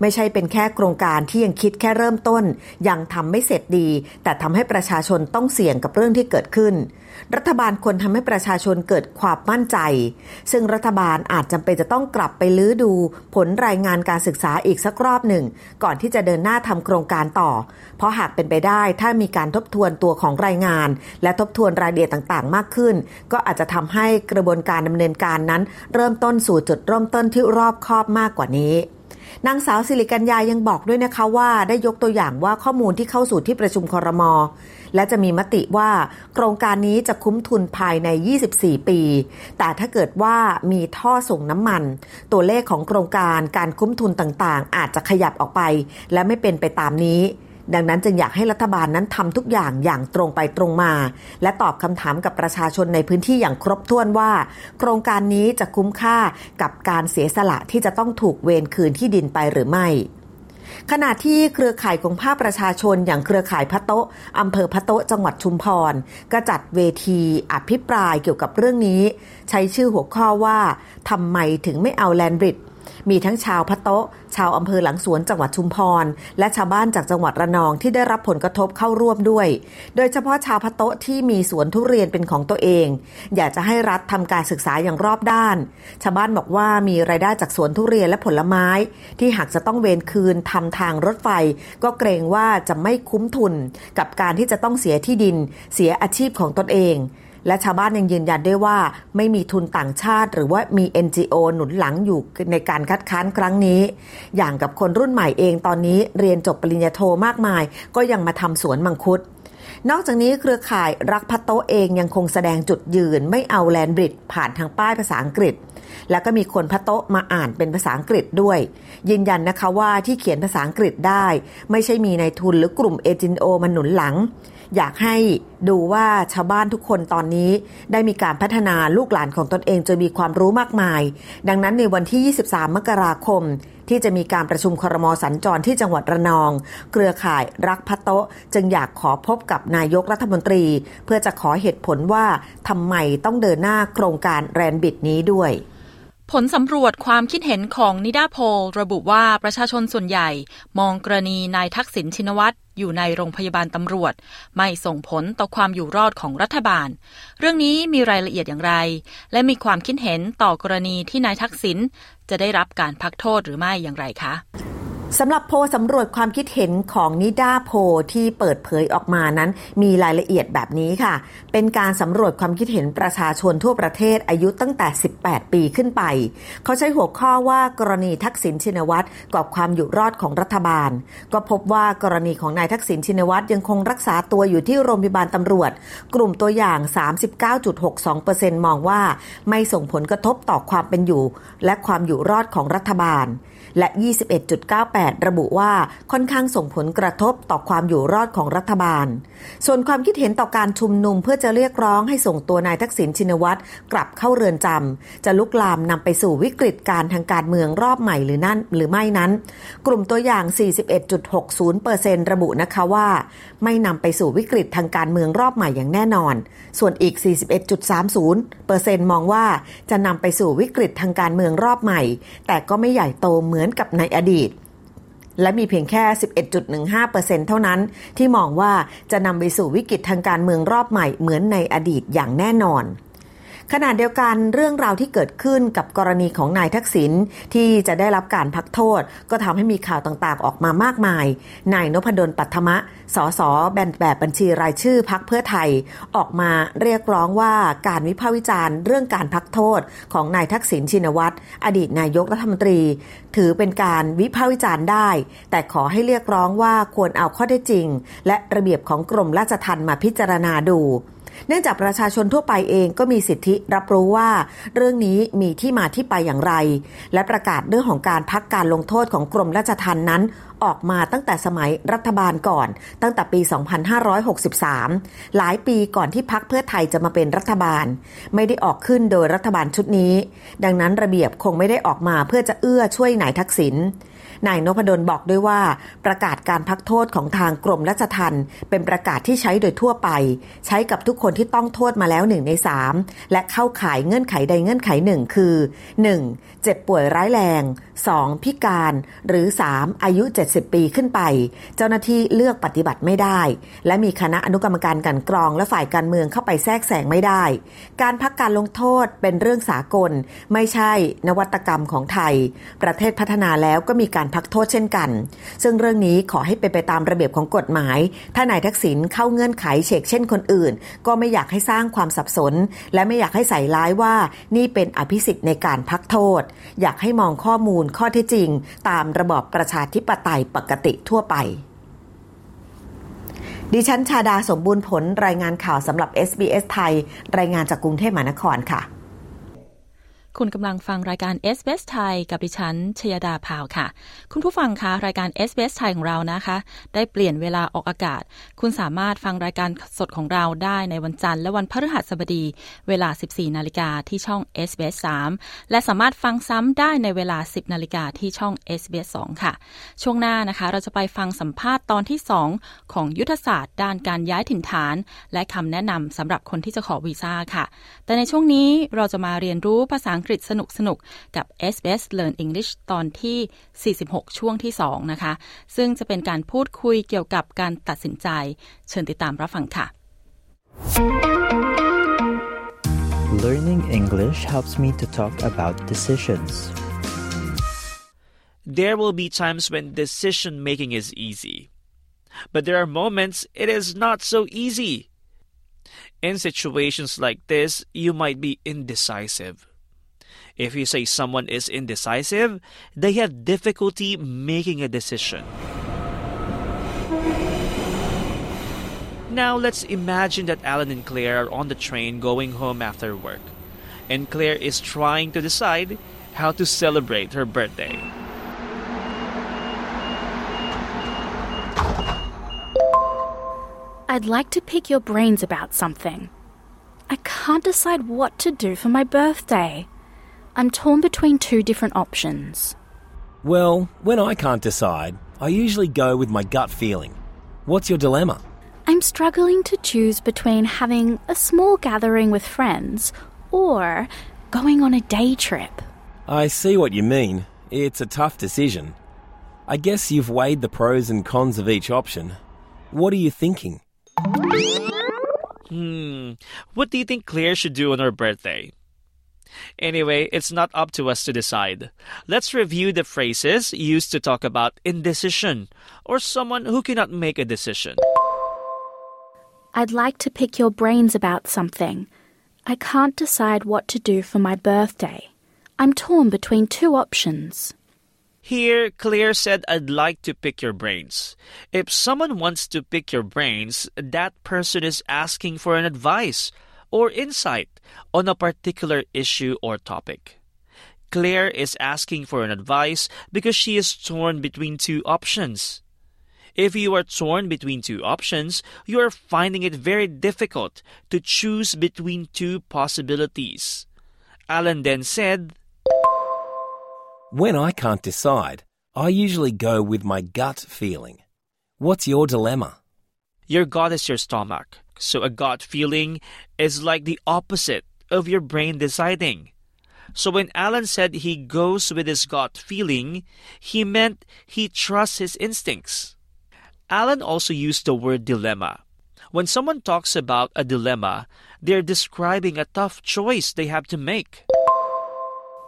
ไม่ใช่เป็นแค่โครงการที่ยังคิดแค่เริ่มต้น ยังทำไม่เสร็จดี แต่ทำให้ประชาชนต้องเสี่ยงกับเรื่องที่เกิดขึ้น รัฐบาลควรทำให้ประชาชนเกิดความมั่นใจ ซึ่งรัฐบาลอาจจำเป็นจะต้องกลับไปลื้อดู ผลรายงานการศึกษาอีกสักรอบหนึ่ง ก่อนที่จะเดินหน้าทำโครงการต่อ เพราะหากเป็นไปได้ถ้ามีการทบทวนตัวของรายงาน และทบทวนรายละเอียดต่างๆ มากขึ้นก็อาจจะทำให้กระบวนการดำเนินการนั้น เริ่มต้นสู่จุดเริ่มต้นที่รอบคอบมากกว่านี้นางสาวสิริกัญญายังบอกด้วยนะคะว่าได้ยกตัวอย่างว่าข้อมูลที่เข้าสู่ที่ประชุมคอรมอและจะมีมติว่าโครงการนี้จะคุ้มทุนภายใน 24 ปี แต่ถ้าเกิดว่ามีท่อส่งน้ำมัน ตัวเลขของโครงการการคุ้มทุนต่างๆ อาจจะขยับออกไป และไม่เป็นไปตามนี้ ดังนั้นจึงอยากให้รัฐบาลนั้นทำทุกอย่างอย่างตรงไปตรงมา และตอบคำถามกับประชาชนในพื้นที่อย่างครบถ้วนว่า โครงการนี้จะคุ้มค่ากับการเสียสละที่จะต้องถูกเวรคืนที่ดินไปหรือไม่ขณะที่เครือข่ายของภาคประชาชนอย่างเครือข่ายพะโตะอำเภอพะโตะจังหวัดชุมพร ก็จัดเวทีอภิปรายเกี่ยวกับเรื่องนี้ ใช้ชื่อหัวข้อว่าทำไมถึงไม่เอาแลนบริด มีทั้งชาวพะโตะชาวอำเภอหลังสวนจังหวัดชุมพร และชาวบ้านจากจังหวัดระนองที่ได้รับผลกระทบเข้าร่วมด้วย โดยเฉพาะชาวพะโตะที่มีสวนทุเรียนเป็นของตัวเอง อยากจะให้รัฐทำการศึกษาอย่างรอบด้าน ชาวบ้านบอกว่ามีรายได้จากสวนทุเรียนและผลไม้ ที่หากจะต้องเวนคืนทำทางรถไฟ ก็เกรงว่าจะไม่คุ้มทุน กับการที่จะต้องเสียที่ดิน เสียอาชีพของตนเอง และชาวบ้านยังยืนยันได้ว่า ไม่มีทุนต่างชาติ หรือว่ามี NGO หนุนหลังอยู่ในการคัดค้านครั้งนี้ อย่างกับคนรุ่นใหม่เองตอนนี้เรียนจบปริญญาโทมากมาย ก็ยังมาทำสวนมังคุดนอกจากนี้เครือข่ายรักพัตโตเองยังคงแสดงจุดยืนไม่เอาแลนบริดผ่านทางป้ายภาษาอังกฤษ แล้วก็มีคนพัตโตมาอ่านเป็นภาษาอังกฤษด้วย ยืนยันนะคะว่าที่เขียนภาษาอังกฤษได้ ไม่ใช่มีในทุนหรือกลุ่มเอจินโอมาหนุนหลัง อยากให้ดูว่าชาวบ้านทุกคนตอนนี้ ได้มีการพัฒนาลูกหลานของตนเองจนมีความรู้มากมาย ดังนั้นในวันที่ 23 มกราคม ที่จะมีการประชุมครมสัญจรที่จังหวัดระนอง เครือข่ายรักพัตโตจึงอยากขอพบกับนายกรัฐมนตรี เพื่อจะขอเหตุผลว่าทำไมต้องเดินหน้าโครงการแรนบิดนี้ด้วย ผลสำรวจความคิดเห็นของนิดาโพลระบุว่าประชาชนส่วนใหญ่ มองกรณีนายทักษิณชินวัตรอยู่ในโรงพยาบาลตำรวจ ไม่ส่งผลต่อความอยู่รอดของรัฐบาล เรื่องนี้มีรายละเอียดอย่างไร และมีความคิดเห็นต่อกรณีที่นายทักษิณจะได้รับการพักโทษหรือไม่อย่างไรคะ สำหรับโพสำรวจความคิดเห็นของนิดาโพที่เปิดเผยออกมานั้น มีรายละเอียดแบบนี้ค่ะ เป็นการสำรวจความคิดเห็นประชาชนทั่วประเทศอายุตั้งแต่ 18 ปีขึ้นไป เขาใช้หัวข้อว่ากรณีทักษิณชินวัตรกับความอยู่รอดของรัฐบาล ก็พบว่ากรณีของนายทักษิณชินวัตรยังคงรักษาตัวอยู่ที่โรงพยาบาลตำรวจ กลุ่มตัวอย่าง 39.62%มองว่าไม่ส่งผลกระทบต่อความเป็นอยู่ และความอยู่รอดของรัฐบาล และ 21.98 ระบุว่าค่อนข้างส่งผลกระทบต่อความอยู่รอดของรัฐบาล ส่วนความคิดเห็นต่อการชุมนุมเพื่อจะเรียกร้องให้ส่งตัวนายทักษิณชินวัตรกลับเข้าเรือนจำจะลุกลามนำไปสู่วิกฤตการทางการเมืองรอบใหม่หรือนั่นหรือไม่นั้น กลุ่มตัวอย่าง 41.60%ระบุนะคะว่า ไม่นำไปสู่วิกฤตทางการเมืองรอบใหม่อย่างแน่นอน ส่วนอีก 41.30%มองว่าจะนำไปสู่วิกฤตทางการเมืองรอบใหม่ แต่ก็ไม่ใหญ่โตเหมือมือนกับในอดีต และมีเพียงแค่ 11.15%เท่านั้น ที่มองว่าจะนำไปสู่วิกฤตทางการเมืองรอบใหม่เหมือนในอดีตอย่างแน่นอน ขณะเดียวกันเรื่องราวที่เกิดขึ้นกับกรณีของนายทักษิณที่จะได้รับการพักโทษ ก็ทำให้มีข่าวต่างๆ ออกมามากมาย นายนพดลปัทมะ สสแบนแบบบัญชีรายชื่อพักเพื่อไทย ออกมาเรียกร้องว่าการวิพากษ์วิจารณ์เรื่องการพักโทษของนายทักษิณชินวัตรอดีตนายกรัฐมนตรี ถือเป็นการวิพากษ์วิจารณ์ได้ แต่ขอให้เรียกร้องว่าควรเอาข้อได้จริง และระเบียบของกรมราชทัณฑ์มาพิจารณาดู เนื่องจากประชาชนทั่วไปเองก็มีสิทธิรับรู้ว่า เรื่องนี้มีที่มาที่ไปอย่างไร และประกาศเรื่องของการพักการลงโทษของกรมราชทัณฑ์นั้น ออกมาตั้งแต่สมัยรัฐบาลก่อน ตั้งแต่ปี 2563 หลายปีก่อนที่พักเพื่อไทยจะมาเป็นรัฐบาล ไม่ได้ออกขึ้นโดยรัฐบาลชุดนี้ ดังนั้นระเบียบคงไม่ได้ออกมาเพื่อจะเอื้อช่วยนายทักษิณ นายนพดลบอกด้วยว่า ประกาศการพักโทษของทางกรมราชทัณฑ์เป็นประกาศที่ใช้โดยทั่วไป ใช้กับทุกคนที่ต้องโทษมาแล้วหนึ่งในสามและเข้าข่ายเงื่อนไขใดเงื่อนไขหนึ่งคือ 1. เจ็บป่วยร้ายแรง 2. พิการ หรือ 3. อายุ 70 ปีขึ้นไป เจ้าหน้าที่เลือกปฏิบัติไม่ได้ และมีคณะอนุกรรมการกันกรองและฝ่ายการเมืองเข้าไปแทรกแซงไม่ได้ การพักการลงโทษเป็นเรื่องสากล ไม่ใช่นวัตกรรมของไทย ประเทศพัฒนาแล้วก็มีการพักโทษเช่นกัน ซึ่งเรื่องนี้ขอให้เป็นไปตามระเบียบของกฎหมาย ถ้านายทักษิณเข้าเงื่อนไขเฉกเช่นคนอื่น ก็ไม่อยากให้สร้างความสับสน และไม่อยากให้ใส่ร้ายว่านี่เป็นอภิสิทธิ์ในการพักโทษ อยากให้มองข้อมูลข้อเท็จจริง ตามระบอบประชาธิปไตยปกติทั่วไป ดิฉันชาดาสมบูรณ์ผลรายงานข่าวสำหรับ SBS ไทย รายงานจากกรุงเทพมหานครค่ะ คุณกำลังฟังรายการ s อ s ไทยกับดิฉัน ชยดาพาวค่ะ คุณผู้ฟังคะรายการ s อ s ไทยของเรานะคะ ได้เปลี่ยนเวลาออกอากาศ คุณสามารถฟังรายการสดของเราได้ในวันจันทร์และวันพฤหัสบดี เวลา 14 นาฬิกาที่ช่อง s อ s 3และสามารถฟังซ้ำได้ในเวลา 10 นาฬิกาที่ช่อง s อ s 2ค่ะ ช่วงหน้านะคะ เราจะไปฟังสัมภาษณ์ตอนที่ 2 ของยุทธศาสตร์ ด้านการย้ายถิ่นฐาน และคำแนะนำสำหรับคนที่จะขอวีซ่าค่ะ แต่ในช่วงนี้เราจะมาเรียนรู้ภาษางกฤษสนุกสนุกกับ SBS Learn English ตอนที่ 46 ช่วงที่ 2 นะคะ ซึ่งจะเป็นการพูดคุยเกี่ยวกับการตัดสินใจ เชิญติดตามรับฟังค่ะ Learning English helps me to talk about decisions. There will be times when decision making is easy. But there are moments it is not so easy. In situations like this, you might be indecisive. If you say someone is indecisive, they have difficulty making a decision. Now let's imagine that Alan and Claire are on the train going home after work, and Claire is trying to decide how to celebrate her birthday. I'd like to pick your brains about something. I can't decide what to do for my birthday. I'm torn between two different options. Well, when I can't decide, I usually go with my gut feeling. What's your dilemma? I'm struggling to choose between having a small gathering with friends or going on a day trip. I see what you mean. It's a tough decision. I guess you've weighed the pros and cons of each option. What are you thinking? Hmm. What do you think Claire should do on her birthday? Anyway, it's not up to us to decide. Let's review the phrases used to talk about indecision or someone who cannot make a decision. I'd like to pick your brains about something. I can't decide what to do for my birthday. I'm torn between two options. Here, Claire said, I'd like to pick your brains. If someone wants to pick your brains, that person is asking for an advice or insight on a particular issue or topic. Claire is asking for an advice because she is torn between two options. If you are torn between two options, you are finding it very difficult to choose between two possibilities. Alan then said, When I can't decide, I usually go with my gut feeling. What's your dilemma? Your gut is your stomach. So a gut feeling is like the opposite of your brain deciding. So when Alan said he goes with his gut feeling, he meant he trusts his instincts. Alan also used the word dilemma, When someone talks about a dilemma, they're describing a tough choice they have to make.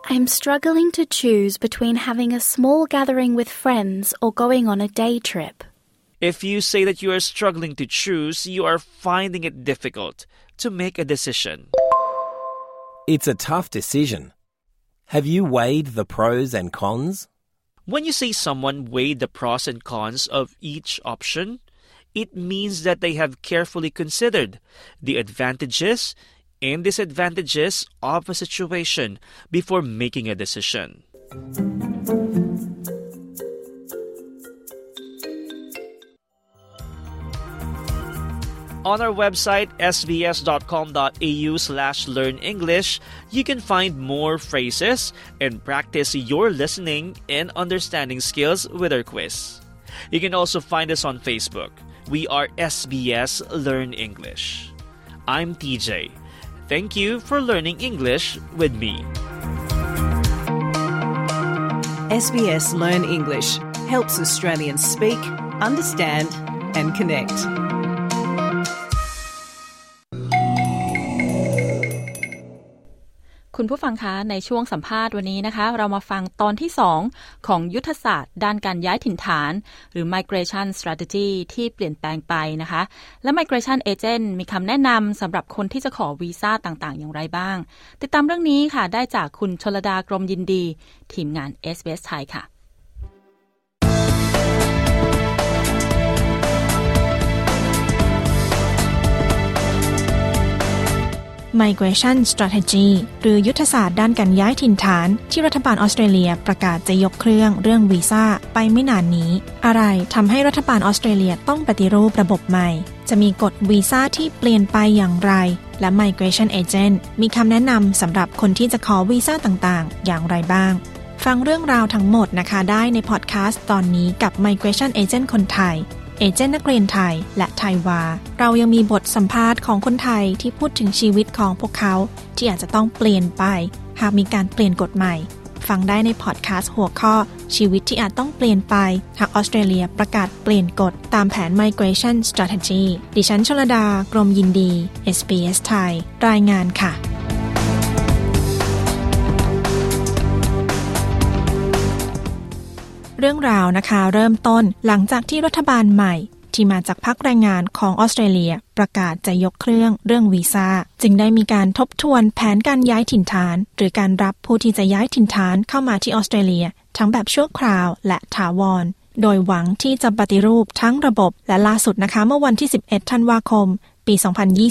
I'm struggling to choose between having a small gathering with friends or going on a day trip. If you say that you are struggling to choose, you are finding it difficult to make a decision. It's a tough decision. Have you weighed the pros and cons? When you say someone weighed the pros and cons of each option, it means that they have carefully considered the advantages and disadvantages of a situation before making a decision. On our website, sbs.com.au slash learn English, you can find more phrases and practice your listening and understanding skills with our quiz. You can also find us on Facebook. We are SBS Learn English. I'm TJ. Thank you for learning English with me. SBS Learn English helps Australians speak, understand, and connect. คุณผู้ฟังคะในช่วงสัมภาษณ์วันนี้นะคะ เรามาฟังตอนที่ 2 ของยุทธศาสตร์ ด้านการย้ายถิ่นฐาน หรือ migration strategy ที่เปลี่ยนแปลงไปนะคะ และ migration agent มีคำแนะนำสำหรับคนที่จะขอวีซ่าต่างๆ อย่างไรบ้าง ติดตามเรื่องนี้ค่ะ ได้จากคุณชลดากรมยินดี ทีมงาน SBS ไทยค่ะ Migration Strategy หรือยุทธศาสตร์ด้านการย้ายถิ่นฐาน ที่รัฐบาลออสเตรเลียประกาศจะยกเครื่องเรื่องวีซ่าไปไม่นานนี้ อะไรทำให้รัฐบาลออสเตรเลียต้องปฏิรูประบบใหม่ จะมีกฎวีซ่าที่เปลี่ยนไปอย่างไร และ Migration Agent มีคำแนะนำสำหรับคนที่จะขอวีซ่าต่างๆ อย่างไรบ้าง ฟังเรื่องราวทั้งหมดนะคะได้ในพอดแคสต์ตอนนี้กับ Migration Agent คนไทย เอเจนต์นักเรียนไทย และไทยวา เรายังมีบทสัมภาษณ์ของคนไทยที่พูดถึงชีวิตของพวกเขา ที่อาจจะต้องเปลี่ยนไป หากมีการเปลี่ยนกฎใหม่ ฟังได้ในพอดแคสต์หัวข้อ ชีวิตที่อาจต้องเปลี่ยนไป หากออสเตรเลียประกาศเปลี่ยนกฎตามแผน Migration Strategy ดิฉันชลดากรมยินดี SBS ไทย รายงานค่ะ รื่องราวนะคะ เริ่มต้นหลังจากที่รัฐบาลใหม่ ที่มาจากพักแรงงานของออสเตรเลีย ประกาศจะยกเครื่องเรื่องวีซ่าจึงได้มีการทบทวนแผนการย้ายถิ่นฐาน หรือการรับผู้ที่จะย้ายถิ่นฐานเข้ามาที่ออสเตรเลีย ทั้งแบบชั่วคราวและถาวรโดยหวังที่จะปฏิรูปทั้งระบบและล่าสุดนะคะ เมื่อวันที่ 11 ธันวาคม ปี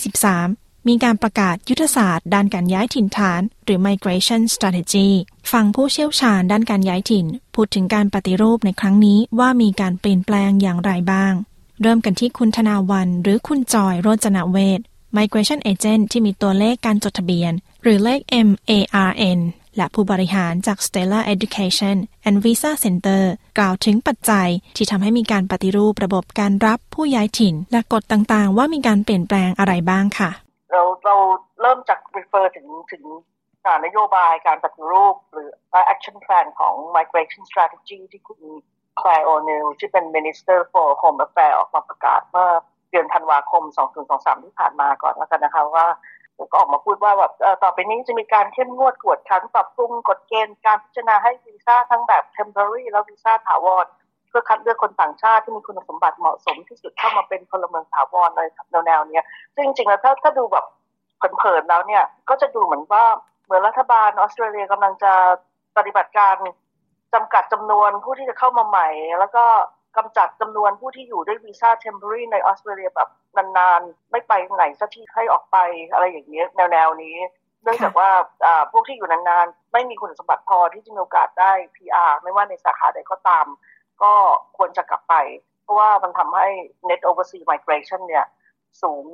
2023 มีการประกาศยุทธศาสตร์ ด้านการย้ายถิ่นฐาน หรือ migration strategy ฟังผู้เชี่ยวชาญด้านการย้ายถิ่น พูดถึงการปฏิรูปในครั้งนี้ว่ามีการเปลี่ยนแปลงอย่างไรบ้าง เริ่มกันที่คุณธนาวัน หรือคุณจอยโรจนเวท migration agent ที่มีตัวเลขการจดทะเบียน หรือเลข MARN และผู้บริหารจาก Stella Education and Visa Center กล่าวถึงปัจจัยที่ทำให้มีการปฏิรูประบบการรับผู้ย้ายถิ่น และกฎต่างๆ ว่ามีการเปลี่ยนแปลงอะไรบ้างค่ะ เราเราเริ่มจาก refer ถึงถึงนโยบายการปฏิรูป หรือ action plan ของ migration strategy ที่คุณแคลร์โอเนลที่เป็น minister for home affairs ออกมาประกาศเมื่อเดือนธันวาคม 2023 ที่ผ่านมาก่อนแล้วกันนะคะว่าก็ออกมาพูดว่าแบบต่อไปนี้จะมีการเข้มงวดกวดขันปรับปรุงกฎเกณฑ์การพิจารณาให้วีซ่าทั้งแบบ temporary และวีซ่าถาวร พื่อคัดเลือกคนต่างชาติที่มีคุณสมบัติเหมาะสมที่สุดเข้ามาเป็นพลเมืองถาวรเลยแนวๆนี้ซึ่งจริงๆแล้วถ้าถ้าดูแบบเผินๆแล้วเนี่ยก็จะดูเหมือนว่าเหมือนรัฐบาลออสเตรเลียกำลังจะปฏิบัติการจำกัดจำนวนผู้ที่จะเข้ามาใหม่ แล้วก็จำกัดจำนวนผู้ที่อยู่ด้วยวีซ่า temporary ในออสเตรเลียแบบนานๆ ไม่ไปไหนสักที่ให้ออกไปอะไรอย่างนี้แนวๆนี้ เนื่องจากว่าพวกที่อยู่นานๆ ไม่มีคุณสมบัติพอที่จะมีโอกาสได้ PR ไม่ว่าในสาขาใดก็ตาม ก็ควรจะกลับไป เพราะว่ามันทำให้ net overseas migration เนี่ยสูง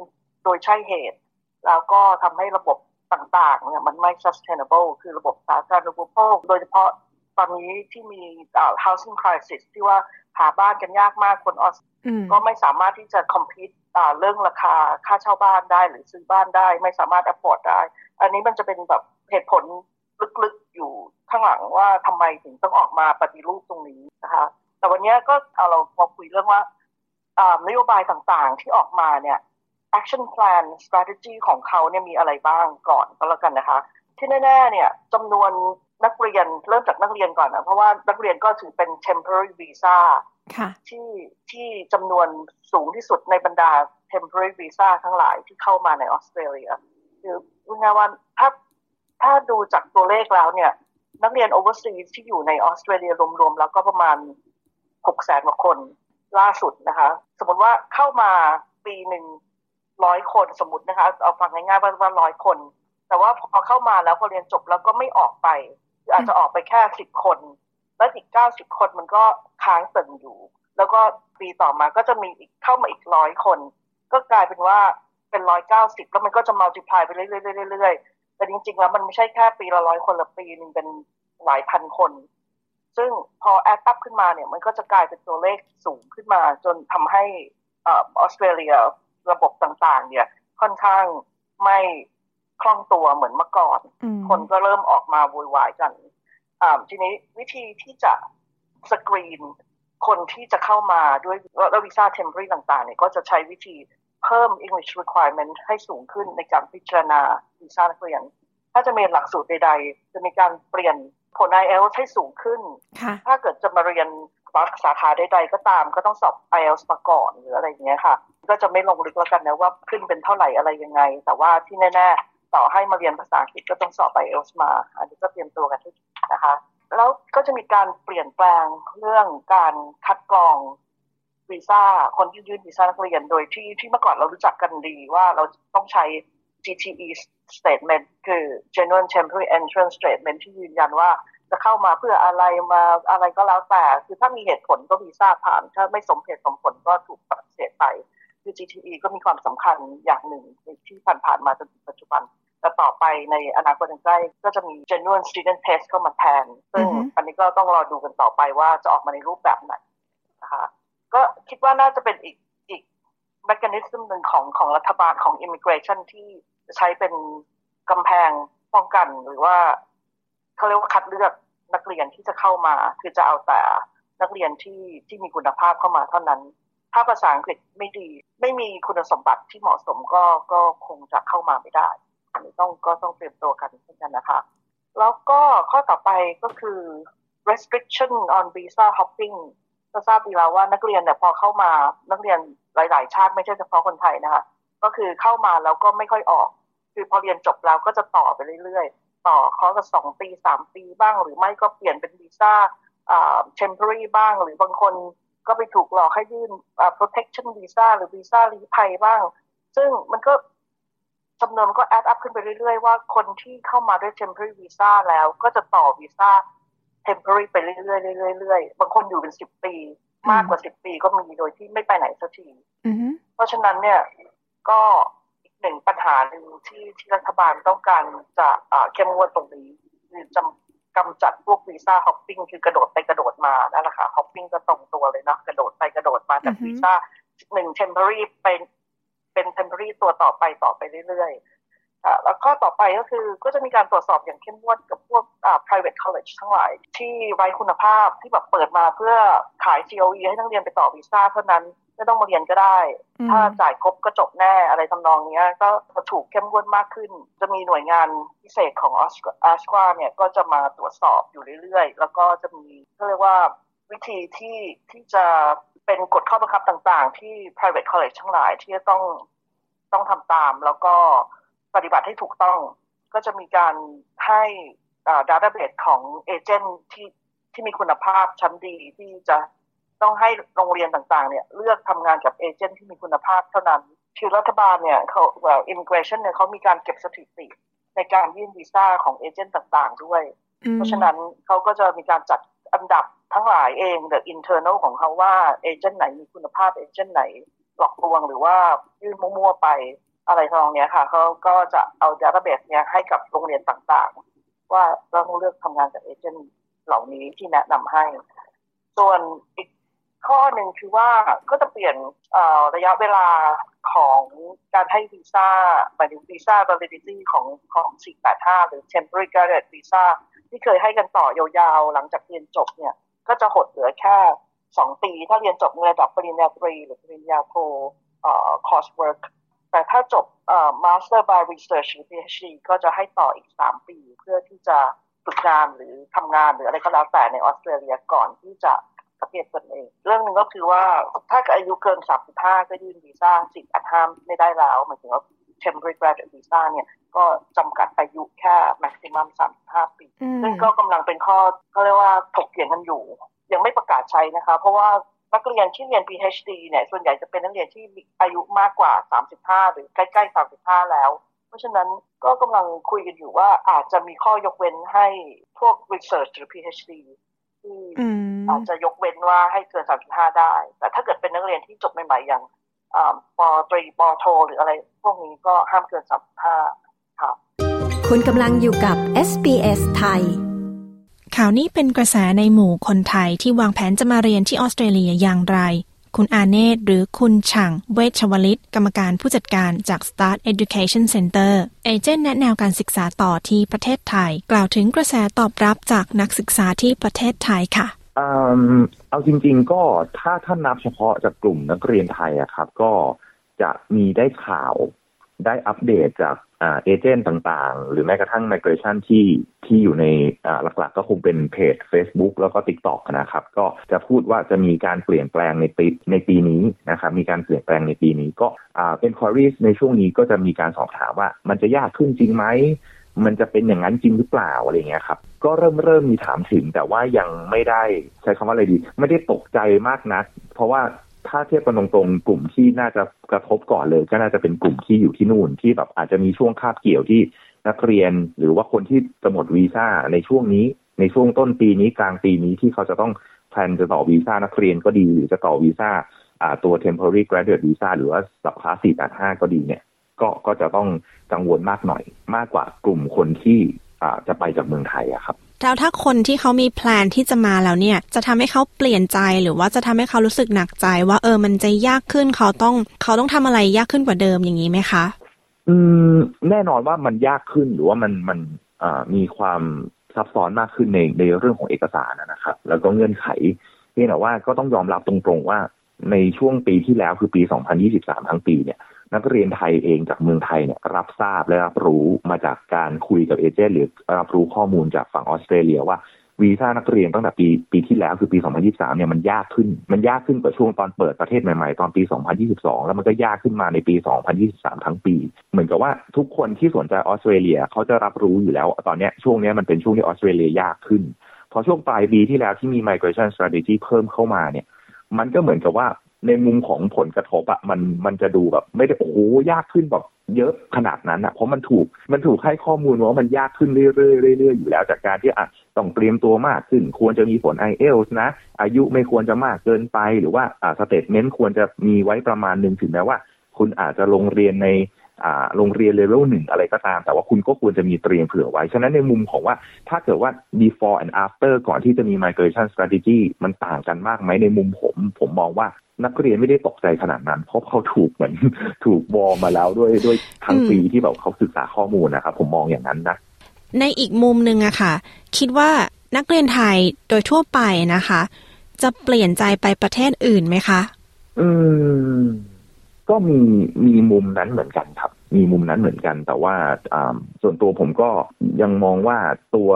โดยใช่เหตุ แล้วก็ทำให้ระบบต่างๆเนี่ยมันไม่ sustainable คือระบบสาธารณูปโภค โดยเฉพาะตอนนี้ที่มี housing crisis ที่ว่าหาบ้านกันยากมากคนออสก็ไม่สามารถที่จะ compete เรื่องราคาค่าเช่าบ้านได้หรือซื้อบ้านได้ ไม่สามารถ afford ได้ อันนี้มันจะเป็นแบบเหตุผลลึกๆอยู่ข้างหลังว่าทำไมถึงต้องออกมาปฏิรูปตรงนี้นะคะ แต่วันนี้ก็เอาเรามาคุยเรื่องว่านโยบายต่างๆที่ออกมาเนี่ย action plan strategy ของเขาเนี่ยมีอะไรบ้างก่อนก็แล้วกันนะคะ ที่แน่ๆเนี่ยจำนวนนักเรียนเริ่มจากนักเรียนก่อนนะเพราะว่านักเรียนก็ถือเป็น temporary visa ที่ที่จำนวนสูงที่สุดในบรรดา temporary visa ทั้งหลายที่เข้ามาในออสเตรเลียคือพูดง่ายว่าถ้าถ้าดูจากตัวเลขแล้วเนี่ย นักเรียน overseas ที่อยู่ในออสเตรเลียรวมๆ แล้วก็ประมาณ หกแสนกว่าคนล่าสุดนะคะ สมมติว่าเข้ามาปีหนึ่งร้อยคนสมมตินะคะ เอาฟังง่ายๆว่าร้อยคน แต่ว่าพอเข้ามาแล้วพอเรียนจบแล้วก็ไม่ออกไปอาจจะออกไปแค่สิบคน แล้วอีกเก้าสิบคนมันก็ค้างตึงอยู่ แล้วก็ปีต่อมาก็จะมีอีกเข้ามาอีกร้อยคน ก็กลายเป็นว่าเป็นร้อยเก้าสิบแล้วมันก็จะมัลติพายไปเรื่อยๆแต่จริงๆแล้วมันไม่ใช่แค่ปีละร้อยคนละปีหนึ่งเป็นหลายพันคน ซึ่งพอ add up ขึ้นมาเนี่ยมันก็จะกลายเป็นตัวเลขสูงขึ้นมา จนทำให้ออสเตรเลียระบบต่างๆ เนี่ยค่อนข้างไม่คล่องตัวเหมือนเมื่อก่อน คนก็เริ่มออกมาวุ่นวายกันทีนี้วิธีที่จะสกรีนคนที่จะเข้ามาด้วยแล้ววีซ่า temporary ต่างๆเนี่ยก็จะใช้วิธีเพิ่ม English requirement ให้สูงขึ้นในการพิจารณาวีซ่านักเรียน ถ้าจะมีหลักสูตรใดๆ จะมีการเปลี่ยน ผล IELTS ให้สูงขึ้น ถ้าเกิดจะมาเรียนสาขาใดๆก็ตาม ก็ต้องสอบ IELTS มาก่อนหรืออะไรอย่างเงี้ยค่ะ ก็จะไม่ลงลึกแล้วกันนะว่าขึ้นเป็นเท่าไหร่อะไรยังไง แต่ว่าที่แน่ ๆ ต่อให้มาเรียนภาษาอังกฤษก็ต้องสอบ IELTS มา อันนี้ก็เตรียมตัวกันทุกนะคะ แล้วก็จะมีการเปลี่ยนแปลงเรื่องการคัดกรองวีซ่าคนที่ยื่นวีซ่านักเรียนโดยที่ที่เมื่อก่อนเรารู้จักกันดีว่าเราต้องใช้ GTE statement คือ genuine temporary entrance statement ที่ยืนยันว่าจะเข้ามาเพื่ออะไรมาอะไรก็แล้วแต่ คือถ้ามีเหตุผลก็วีซ่าผ่าน ถ้าไม่สมเหตุสมผลก็ถูกปฏิเสธไป คือ GTE ก็มีความสำคัญอย่างหนึ่งที่ผ่านๆมาจนถึงปัจจุบัน แต่ต่อไปในอนาคตใกล้ก็จะมี genuine student test เข้ามาแทน ซึ่งอันนี้ก็ต้องรอดูกันต่อไปว่าจะออกมาในรูปแบบไหนนะคะก็คิดว่าน่าจะเป็นอีก อีก mechanism หนึ่งของของรัฐบาลของ immigration ที่ใช้เป็นกำแพงป้องกันหรือว่าเขาเรียกว่าคัดเลือกนักเรียนที่จะเข้ามา คือจะเอาแต่นักเรียนที่ที่มีคุณภาพเข้ามาเท่านั้น ถ้าภาษาอังกฤษไม่ดี ไม่มีคุณสมบัติที่เหมาะสมก็ก็คงจะเข้ามาไม่ได้อันนี้ต้องก็ต้องเตรียมตัวกันเช่นกันนะคะ แล้วก็ข้อต่อไปก็คือ restriction on visa hopping ก็ทราบดีแล้วว่านักเรียนเนี่ยพอเข้ามานักเรียน หลาย ๆ ชาติไม่ใช่เฉพาะคนไทยนะคะก็คือเข้ามาแล้วก็ไม่ค่อยออก คือพอเรียนจบแล้วก็จะต่อไปเรื่อย ๆ ต่อคอร์สสองปีสามปีบ้าง หรือไม่ก็เปลี่ยนเป็นวีซ่าอ่า temporary บ้าง หรือบางคนก็ไปถูกหลอกให้ยื่นอ่า protection visa หรือวีซ่าลี้ภัยบ้าง ซึ่งมันก็จำนวนก็ add up ขึ้นไปเรื่อย ๆ ว่าคนที่เข้ามาด้วย temporary visa แล้วก็จะต่อวีซ่า temporary ไปเรื่อยๆเรื่อยๆบางคนอยู่เป็นสิบปี มากกว่าสิบปีก็มีโดยที่ไม่ไปไหนสักทีเพราะฉะนั้นเนี่ยก็อีกหนึ่งปัญหาหนึ่งที่ที่รัฐบาลต้องการจะเข้มงวดตรงนี้คือจำกำจัดพวกวีซ่าฮอปปิ้งคือกระโดดไปกระโดดมานั่นแหละค่ะฮอปปิ้งก็ตรงตัวเลยนะกระโดดไปกระโดดมาจากวีซ่าหนึ่ง temporary เป็นเป็น temporary ตัวต่อไปต่อไปเรื่อยๆ แล้วข้อต่อไปก็คือก็จะมีการตรวจสอบอย่างเข้มงวดกับพวก private college ทั้งหลาย ที่ไร้คุณภาพที่แบบเปิดมาเพื่อขาย COE ให้นักเรียนไปต่อวีซ่าเท่านั้นไม่ต้องมาเรียนก็ได้ ถ้าจ่ายครบก็จบแน่อะไรทำนองนี้ก็ถูกเข้มงวดมากขึ้น จะมีหน่วยงานพิเศษของออสกวาเนี่ยก็จะมาตรวจสอบอยู่เรื่อยๆ แล้วก็จะมีก็เรียกว่าวิธีที่ที่จะเป็นกฎข้อบังคับต่างๆ ที่ private college ทั้งหลายที่จะต้องต้องทำตามแล้วก็ ปฏิบัติให้ถูกต้อง ก็จะมีการให้ database ของเอเจนต์ที่ที่มีคุณภาพชั้นดีที่จะต้องให้โรงเรียนต่างๆ เนี่ย เลือกทำงานกับเอเจนต์ที่มีคุณภาพเท่านั้นคือรัฐบาลเนี่ยเขาว่า immigration เนี่ยเขามีการเก็บสถิติในการยื่นวีซ่าของเอเจนต์ต่างๆ ด้วย เพราะฉะนั้นเขาก็จะมีการจัดอันดับทั้งหลายเอง the internal ของเขาว่าเอเจนต์ไหนมีคุณภาพเอเจนต์ไหนหลอกลวงหรือว่ายื่นมั่วๆไป อะไรทำนองเนี้ยค่ะเขาก็จะเอา database เนี้ยให้กับโรงเรียนต่างๆ ว่าต้องเลือกทำงานกับเอเจนต์เหล่านี้ที่แนะนำให้ ส่วนอีกข้อหนึ่งคือว่าก็จะเปลี่ยนระยะเวลาของการให้วีซ่าหมายถึงวีซ่า validity ของของ 485 หรือ temporary graduate visa ที่เคยให้กันต่อยาวๆ หลังจากเรียนจบเนี่ย ก็จะหดเหลือแค่ 2 ปี ถ้าเรียนจบในระดับปริญญาตรีหรือปริญญาโท course work แต่ถ้าจบเอ่อ Master by Research หรือ PhD ก็จะให้ต่ออีก 3 ปี เพื่อที่จะฝึกงานหรือทำงานหรืออะไรก็แล้วแต่ในออสเตรเลียก่อนที่จะประเทศตนเอง เรื่องหนึ่งก็คือว่าถ้าอายุเกิน 35 ก็ยื่นวีซ่าสิทธิ์อัดห้ามไม่ได้แล้วหมายถึงว่า temporary graduate visa เนี่ยก็จำกัดอายุแค่ maximum 35 ปี ซึ่งก็กำลังเป็นข้อเขาเรียกว่าถกเถียงกันอยู่ ยังไม่ประกาศใช้นะคะ เพราะว่า นักเรียนที่เรียน PhD เนี่ยส่วนใหญ่จะเป็นนักเรียนที่มีอายุมากกว่า 35 หรือใกล้ๆ 35 แล้ว เพราะฉะนั้นก็กำลังคุยกันอยู่ว่าอาจจะมีข้อยกเว้นให้พวก research หรือ PhD ที่อาจจะยกเว้นว่าให้เกิน 35 ได้ แต่ถ้าเกิดเป็นนักเรียนที่จบใหม่ๆอย่างปตรีปโท หรืออะไรพวกนี้ก็ห้ามเกิน 35 ค่ะ คุณกำลังอยู่กับ SBS ไทย ข่าวนี้เป็นกระแสในหมู่คนไทยที่วางแผนจะมาเรียนที่ออสเตรเลียอย่างไร คุณอาเนตหรือคุณฉังเวชชวลิต กรรมการผู้จัดการจาก Start Education Center เอเจนต์แนะแนวการศึกษาต่อที่ประเทศไทย กล่าวถึงกระแสตอบรับจากนักศึกษาที่ประเทศไทยค่ะเอาจริง ๆ ก็ถ้าท่านนับเฉพาะจากกลุ่มนักเรียนไทยอะครับ ก็จะมีได้ข่าวได้อัปเดตจาก เอเจนต์ต่างๆ หรือแม้กระทั่ง Migration ที่ที่อยู่ในหลักๆ ก็คงเป็นเพจ Facebook แล้วก็ TikTok นะครับ ก็จะพูดว่าจะมีการเปลี่ยนแปลงในปีในปีนี้นะครับมีการเปลี่ยนแปลงในปีนี้ก็เป็น queries ในช่วงนี้ก็จะมีการสอบถามว่ามันจะยากขึ้นจริงไหมมันจะเป็นอย่างนั้นจริงหรือเปล่าอะไรเงี้ยครับก็เริ่มเริ่มมีถามถึงแต่ว่ายังไม่ได้ใช้คำว่าอะไรดี ไม่ได้ตกใจมากนัก เพราะว่า ถ้าเทียบกันตรงๆ กลุ่มที่น่าจะกระทบก่อนเลย ก็น่าจะเป็นกลุ่มที่อยู่ที่นู่นที่แบบอาจจะมีช่วงคาบเกี่ยวที่นักเรียนหรือว่าคนที่จะหมดวีซ่าในช่วงนี้ ในช่วงต้นปีนี้กลางปีนี้ที่เขาจะต้องแพลนจะต่อวีซ่านักเรียนก็ดี หรือจะต่อวีซ่าตัว temporary graduate visa หรือว่าสับคลาสสี่แปดห้าก็ดีเนี่ยก็ก็จะต้องกังวลมากหน่อย มากกว่ากลุ่มคนที่จะไปจากเมืองไทยอะครับ แล้วถ้าคนที่เขามีแพลนที่จะมาแล้วเนี่ย จะทำให้เขาเปลี่ยนใจหรือว่าจะทำให้เขารู้สึกหนักใจ ว่าเออมันจะยากขึ้นเขาต้องเขาต้องทำอะไรยากขึ้นกว่าเดิมอย่างนี้ไหมคะ อืมแน่นอนว่ามันยากขึ้นหรือว่ามันมันมีความซับซ้อนมากขึ้นในในเรื่องของเอกสารนะครับ แล้วก็เงื่อนไขเพียงแต่ว่าก็ต้องยอมรับตรงๆว่าในช่วงปีที่แล้วคือปี 2023 ทั้งปีเนี่ย นักเรียนไทยเองจากเมืองไทยเนี่ยรับทราบและรับรู้มาจากการคุยกับเอเจนต์หรือรับรู้ข้อมูลจากฝั่งออสเตรเลียว่าวีซ่านักเรียนตั้งแต่ปีปีที่แล้วคือปี 2023 เนี่ยมันยากขึ้น มันยากขึ้นกว่าช่วงตอนเปิดประเทศใหม่ๆ ตอนปี 2022 แล้วมันก็ยากขึ้นมาในปี 2023 ทั้งปี เหมือนกับว่าทุกคนที่สนใจออสเตรเลียเขาจะรับรู้อยู่แล้ว ตอนนี้ช่วงนี้มันเป็นช่วงที่ออสเตรเลียยากขึ้น พอช่วงปลายปีที่แล้วที่มี migration strategy เพิ่มเข้ามาเนี่ย มันก็เหมือนกับว่า ในมุมของผลกระทบอะมันมันจะดูแบบไม่ได้โอ้โหยากขึ้นแบบเยอะขนาดนั้นอะเพราะมันถูกมันถูกให้ข้อมูลว่ามันยากขึ้นเรื่อยๆเรื่อยๆอยู่แล้วจากการที่อะต้องเตรียมตัวมากขึ้น ควรจะมีผล IELTS นะ อายุไม่ควรจะมากเกินไปหรือว่าอ่า statement ควรจะมีไว้ประมาณหนึ่งถึงแม้ว่า คุณอาจจะลงเรียนในอ่าโรงเรียนเลเวลหนึ่งอะไรก็ตาม แต่ว่าคุณก็ควรจะมีเตรียมเผื่อไว้ ฉะนั้นในมุมของว่าถ้าเกิดว่า before and after ก่อนที่จะมี migration strategy มันต่างกันมากไหมในมุมผม ผมมองว่า นักเรียนไม่ได้ตกใจขนาดนั้น เพราะเขาถูกเหมือนถูกวอมาแล้วด้วยด้วยทั้งปีที่แบบเขาศึกษาข้อมูลนะครับผมมองอย่างนั้นนะในอีกมุมหนึ่งอะค่ะ คิดว่านักเรียนไทยโดยทั่วไปนะคะ จะเปลี่ยนใจไปประเทศอื่นไหมคะ อืมก็มีมีมุมนั้นเหมือนกันครับ มีมุมนั้นเหมือนกัน แต่ว่าส่วนตัวผมก็ยังมองว่าตัว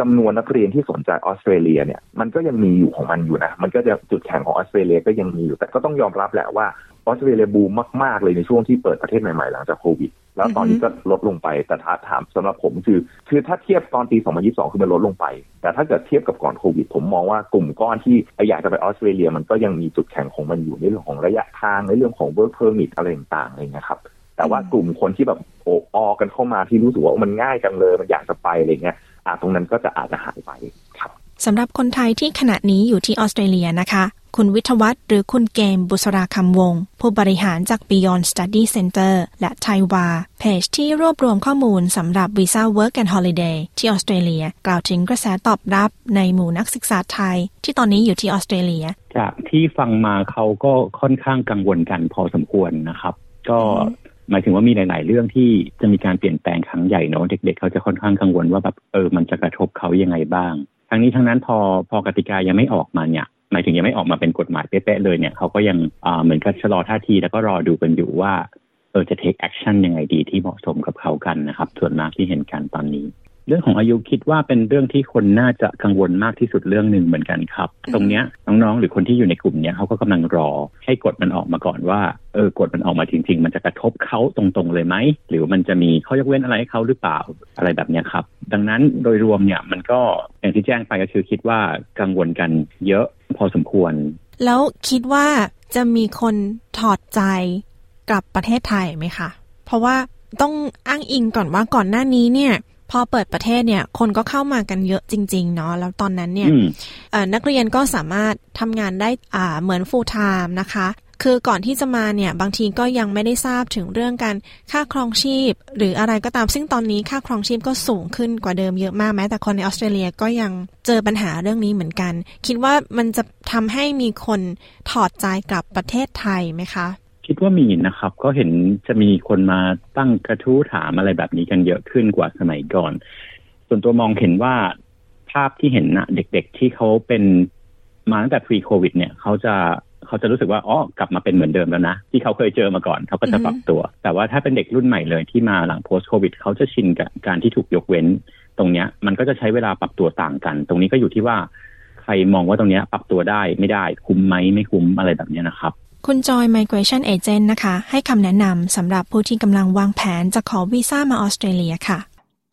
จำนวนนักเรียนที่สนใจออสเตรเลียเนี่ยมันก็ยังมีอยู่ของมันอยู่นะ มันก็จะจุดแข็งของออสเตรเลียก็ยังมีอยู่ แต่ก็ต้องยอมรับแหละว่าออสเตรเลียบูมมาก ๆ เลยในช่วงที่เปิดประเทศใหม่ ๆ หลังจากโควิด แล้วตอนนี้ก็ลดลงไป แต่ถ้าถามสำหรับผมคือ คือถ้าเทียบตอนปี 2022 คือมันลดลงไป แต่ถ้าเกิดเทียบกับก่อนโควิด ผมมองว่ากลุ่มก้อนที่อยากจะไปออสเตรเลีย มันก็ยังมีจุดแข็งของมันอยู่ในเรื่องของระยะทางในเรื่องของ work permit อะไรต่างๆเงี้ยครับแต่ว่ากลุ่มคนที่แบบโอ้อกันเข้ามาที่รู้สึกว่ามันง่ายจังเลยมันอยากจะไปอะไรเงี้ย ตรงนั้นก็จะอาจจะหายไปครับสำหรับคนไทยที่ขณะนี้อยู่ที่ออสเตรเลียนะคะ คุณวิทวัตหรือคุณเกมบุษราคำวง ผู้บริหารจาก Beyond Study Center และไทวาเพจที่รวบรวมข้อมูลสำหรับวีซ่า Work and Holiday ที่ออสเตรเลีย กล่าวถึงกระแสตอบรับในหมู่นักศึกษาไทย ที่ตอนนี้อยู่ที่ออสเตรเลีย จากที่ฟังมาเขาก็ค่อนข้างกังวลกันพอสมควรนะครับ ก็ หมายถึงว่ามีหลาย ๆ เรื่องที่จะมีการเปลี่ยนแปลงครั้งใหญ่เนาะเด็กๆเขาจะค่อนข้างกังวลว่าแบบเออมันจะกระทบเขายังไงบ้าง ทั้งนี้ทั้งนั้นพอพอกติกายังไม่ออกมาเนี่ยหมายถึงยังไม่ออกมาเป็นกฎหมายเป๊ะๆเลยเนี่ยเขาก็ยังเหมือนกับชะลอท่าทีแล้วก็รอดูกันอยู่ว่าเออจะ take action ยังไงดีที่เหมาะสมกับเขากันนะครับ ส่วนมากที่เห็นกันตอนนี้ เรื่องของอายุคิดว่าเป็นเรื่องที่คนน่าจะกังวลมากที่สุดเรื่องหนึ่งเหมือนกันครับ ตรงเนี้ยน้องๆหรือคนที่อยู่ในกลุ่มเนี้ยเขาก็กำลังรอให้กฎมันออกมาก่อนว่าเออกฎมันออกมาจริง ๆ มันจะกระทบเขาตรงๆเลยไหมหรือมันจะมีข้อยกเว้นอะไรให้เขาหรือเปล่าอะไรแบบเนี้ยครับ ดังนั้นโดยรวมเนี่ยมันก็อย่างที่แจ้งไปก็คือคิดว่ากังวลกันเยอะพอสมควร แล้วคิดว่าจะมีคนถอดใจกลับประเทศไทยไหมคะเพราะว่าต้องอ้างอิงก่อนว่าก่อนหน้านี้เนี่ยพ อเปิดประเทศเนี่ย คนก็เข้ามากันเยอะจริง ๆ เนาะแล้วตอนนั้นเนี่ยนักเรียนก็สามารถทำงานได้อ่าเหมือน full time นะคะคือก่อนที่จะมาเนี่ยบางทีก็ยังไม่ได้ทราบถึงเรื่องการค่าครองชีพ หรืออะไรก็ตามซึ่งตอนนี้ค่าครองชีพก็สูงขึ้นกว่าเดิมเยอะมากแม้แต่คนในออสเตรเลียก็ยังเจอปัญหาเรื่องนี้เหมือนกัน คิดว่ามันจะทำให้มีคนถอดใจกลับประเทศไทยไหมคะ คิดว่ามีนะครับ ก็เห็นจะมีคนมาตั้งกระทู้ถามอะไรแบบนี้กันเยอะขึ้นกว่าสมัยก่อน ส่วนตัวมองเห็นว่าภาพที่เห็นนะเด็กๆที่เขาเป็นมาตั้งแต่ pre covid เนี่ยเขาจะเขาจะรู้สึกว่าอ๋อกลับมาเป็นเหมือนเดิมแล้วนะ ที่เขาเคยเจอมาก่อนเขาก็จะปรับตัว แต่ว่าถ้าเป็นเด็กรุ่นใหม่เลยที่มาหลัง post covid เขาจะชินกับการที่ถูกยกเว้น ตรงเนี้ย มันก็จะใช้เวลาปรับตัวต่างกัน ตรงนี้ก็อยู่ที่ว่าใครมองว่าตรงเนี้ยปรับตัวได้ไม่ได้คุ้มไหมไม่คุ้มอะไรแบบเนี้ยนะครับ คุณจอย Migration Agent นะคะ ให้คำแนะนำสำหรับผู้ที่กำลังวางแผนจะขอวีซ่ามาออสเตรเลียค่ะ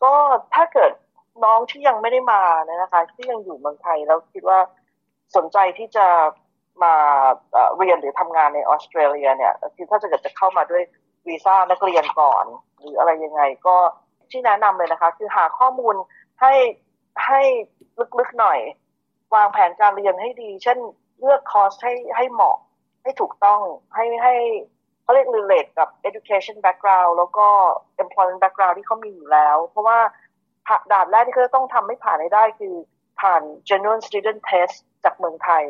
ก็ถ้าเกิดน้องที่ยังไม่ได้มาเนี่ยนะคะ ที่ยังอยู่เมืองไทยแล้วคิดว่าสนใจที่จะมาเรียนหรือทำงานในออสเตรเลียเนี่ยคือถ้าจะเกิดจะเข้ามาด้วยวีซ่านักเรียนก่อน หรืออะไรยังไงก็ที่แนะนำเลยนะคะ คือหาข้อมูลให้ให้ลึกๆหน่อย วางแผนการเรียนให้ดี เช่นเลือกคอร์สให้ให้เหมาะ ให้ถูกต้องให้ให้เขาเรียก relate กับ education background แล้วก็ employment background ที่เขามีอยู่แล้ว เพราะว่าด่านแรกที่เขาต้องทำให้ผ่านให้ได้คือผ่าน genuine student test จากเมืองไทย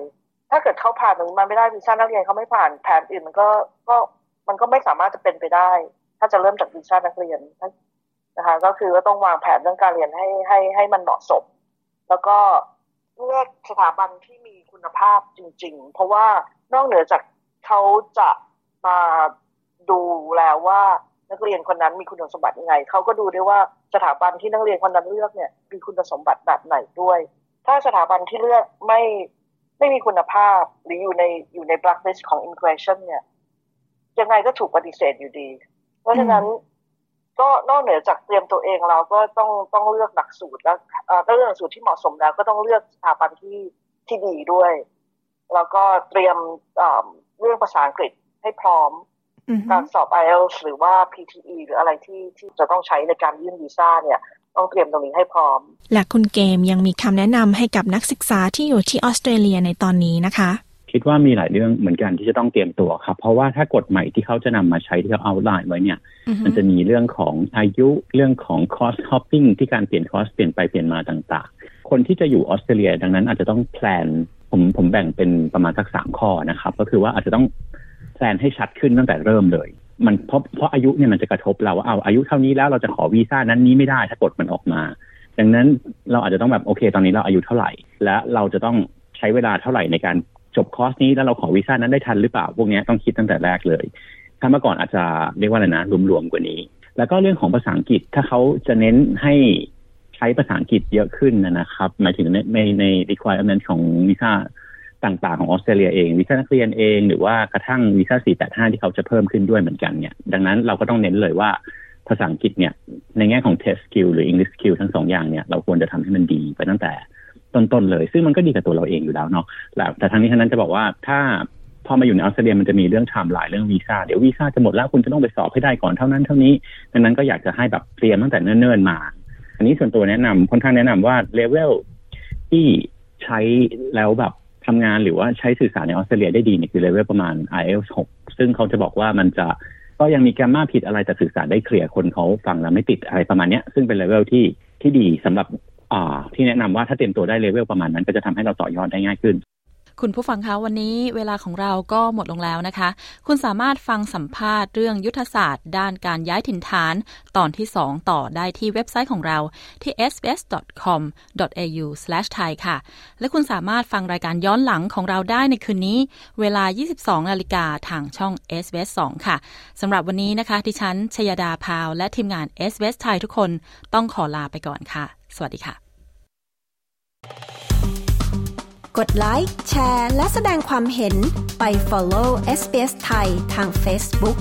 ถ้าเกิดเขาผ่านตรงนี้มาไม่ได้วีซ่านักเรียนเขาไม่ผ่านแผนอื่นมันก็ก็มันก็ไม่สามารถจะเป็นไปได้ ถ้าจะเริ่มจากวีซ่านักเรียนนะคะ ก็คือว่าต้องวางแผนเรื่องการเรียนให้ให้ให้มันเหมาะสม แล้วก็ เลือกสถาบันที่มีคุณภาพจริง ๆ เพราะว่านอกเหนือจากเขาจะมาดูแล้วว่านักเรียนคนนั้นมีคุณสมบัติยังไงเขาก็ดูด้วยว่าสถาบันที่นักเรียนคนนั้นเลือกเนี่ยมีคุณสมบัติแบบไหนด้วย ถ้าสถาบันที่เลือกไม่ไม่มีคุณภาพหรืออยู่ในอยู่ใน blacklist ของ immigration เนี่ยยังไงก็ถูกปฏิเสธอยู่ดี เพราะฉะนั้น ก็นอกเหนือจากเตรียมตัวเองเราก็ต้องต้องเลือกหลักสูตรแล้วต้องเลือกหลักสูตรที่เหมาะสมแล้ว ก็ต้องเลือกสถาบันที่ที่ดีด้วย แล้วก็เตรียมเรื่องภาษาอังกฤษให้พร้อม การสอบ IELTS หรือว่า PTE หรืออะไรที่ที่จะต้องใช้ในการยื่นวีซ่าเนี่ยต้องเตรียมตรงนี้ให้พร้อม และคุณเกมยังมีคำแนะนำให้กับนักศึกษาที่อยู่ที่ออสเตรเลียในตอนนี้นะคะ คิดว่ามีหลายเรื่องเหมือนกันที่จะต้องเตรียมตัวครับ เพราะว่าถ้ากฎใหม่ที่เขาจะนำมาใช้ที่เขาเอาไลน์ไว้เนี่ย มันจะมีเรื่องของอายุเรื่องของ course hopping ที่การเปลี่ยนคอร์สเปลี่ยนไปเปลี่ยนมาต่าง ๆ คนที่จะอยู่ออสเตรเลียดังนั้นอาจจะต้อง plan ผมผมแบ่งเป็นประมาณสักสามข้อนะครับ ก็คือว่าอาจจะต้อง plan ให้ชัดขึ้นตั้งแต่เริ่มเลย มันเพราะเพราะอายุเนี่ยมันจะกระทบเราว่าเอาอายุเท่านี้แล้วเราจะขอวีซ่านั้นนี้ไม่ได้ถ้ากฎมันออกมา ดังนั้นเราอาจจะต้องแบบโอเค ตอนนี้เราอายุเท่าไหร่ และเราจะต้องใช้เวลาเท่าไหร่ในการ จบคอร์สนี้แล้วเราขอวีซ่านั้นได้ทันหรือเปล่า พวกนี้ต้องคิดตั้งแต่แรกเลย ถ้าเมื่อก่อนอาจจะเรียกว่าอะไรนะรวมๆกว่านี้ แล้วก็เรื่องของภาษาอังกฤษถ้าเขาจะเน้นให้ใช้ภาษาอังกฤษเยอะขึ้นนะครับ หมายถึงในใน requirement ของวีซ่าต่างๆ ของออสเตรเลียเองวีซ่านักเรียนเอง หรือว่ากระทั่งวีซ่า 485 ที่เขาจะเพิ่มขึ้นด้วยเหมือนกันเนี่ยดังนั้นเราก็ต้องเน้นเลยว่าภาษาอังกฤษเนี่ยในแง่ของ test skill หรือ English skill ทั้งสองอย่างเนี่ยเราควรจะทำให้มันดีไปตั้งแต่ ต้นๆเลย ซึ่งมันก็ดีกับตัวเราเองอยู่แล้วเนาะแต่ทั้งนี้ทั้งนั้นจะบอกว่าถ้าพอมาอยู่ในออสเตรเลียมันจะมีเรื่องไทม์ไลน์เรื่องวีซ่าเดี๋ยววีซ่าจะหมดแล้วคุณจะต้องไปสอบให้ได้ก่อนเท่านั้นเท่านี้ดังนั้นก็อยากจะให้แบบเตรียมตั้งแต่เนิ่นๆมา อันนี้ส่วนตัวแนะนำค่อนข้างแนะนำว่าเลเวลที่ใช้แล้วแบบทำงานหรือว่าใช้สื่อสารในออสเตรเลียได้ดีเนี่ยคือเลเวลประมาณ IELTS 6 ซึ่งเขาจะบอกว่ามันจะก็ยังมี grammar ผิดอะไรแต่สื่อสารได้เคลียร์คนเขาฟังแล้วไม่ติดอะไรประมาณนี้ซึ่งเป็นเลเวลที่ที่ดีสำหรับ ที่แนะนำว่าถ้าเตรียมตัวได้เลเวลประมาณนั้น ก็จะทำให้เราต่อยอดได้ง่ายขึ้นคุณผู้ฟังคะวันนี้เวลาของเราก็หมดลงแล้วนะคะ คุณสามารถฟังสัมภาษณ์เรื่องยุทธศาสตร์ด้านการย้ายถิ่นฐาน ตอนที่ 2 ต่อได้ที่เว็บไซต์ของเราที่ sbs.com.au/thai ค่ะ และคุณสามารถฟังรายการย้อนหลังของเราได้ในคืนนี้ เวลา 22 นาฬิกาทางช่อง SBS 2 ค่ะสำหรับวันนี้นะคะดิฉันชยดาพาว และทีมงาน SBS ไทยทุกคนต้องขอลาไปก่อนค่ะ สวัสดีค่ะ กดไลค์แชร์ และแสดงความเห็นไป follow SBS ไทยทาง Facebook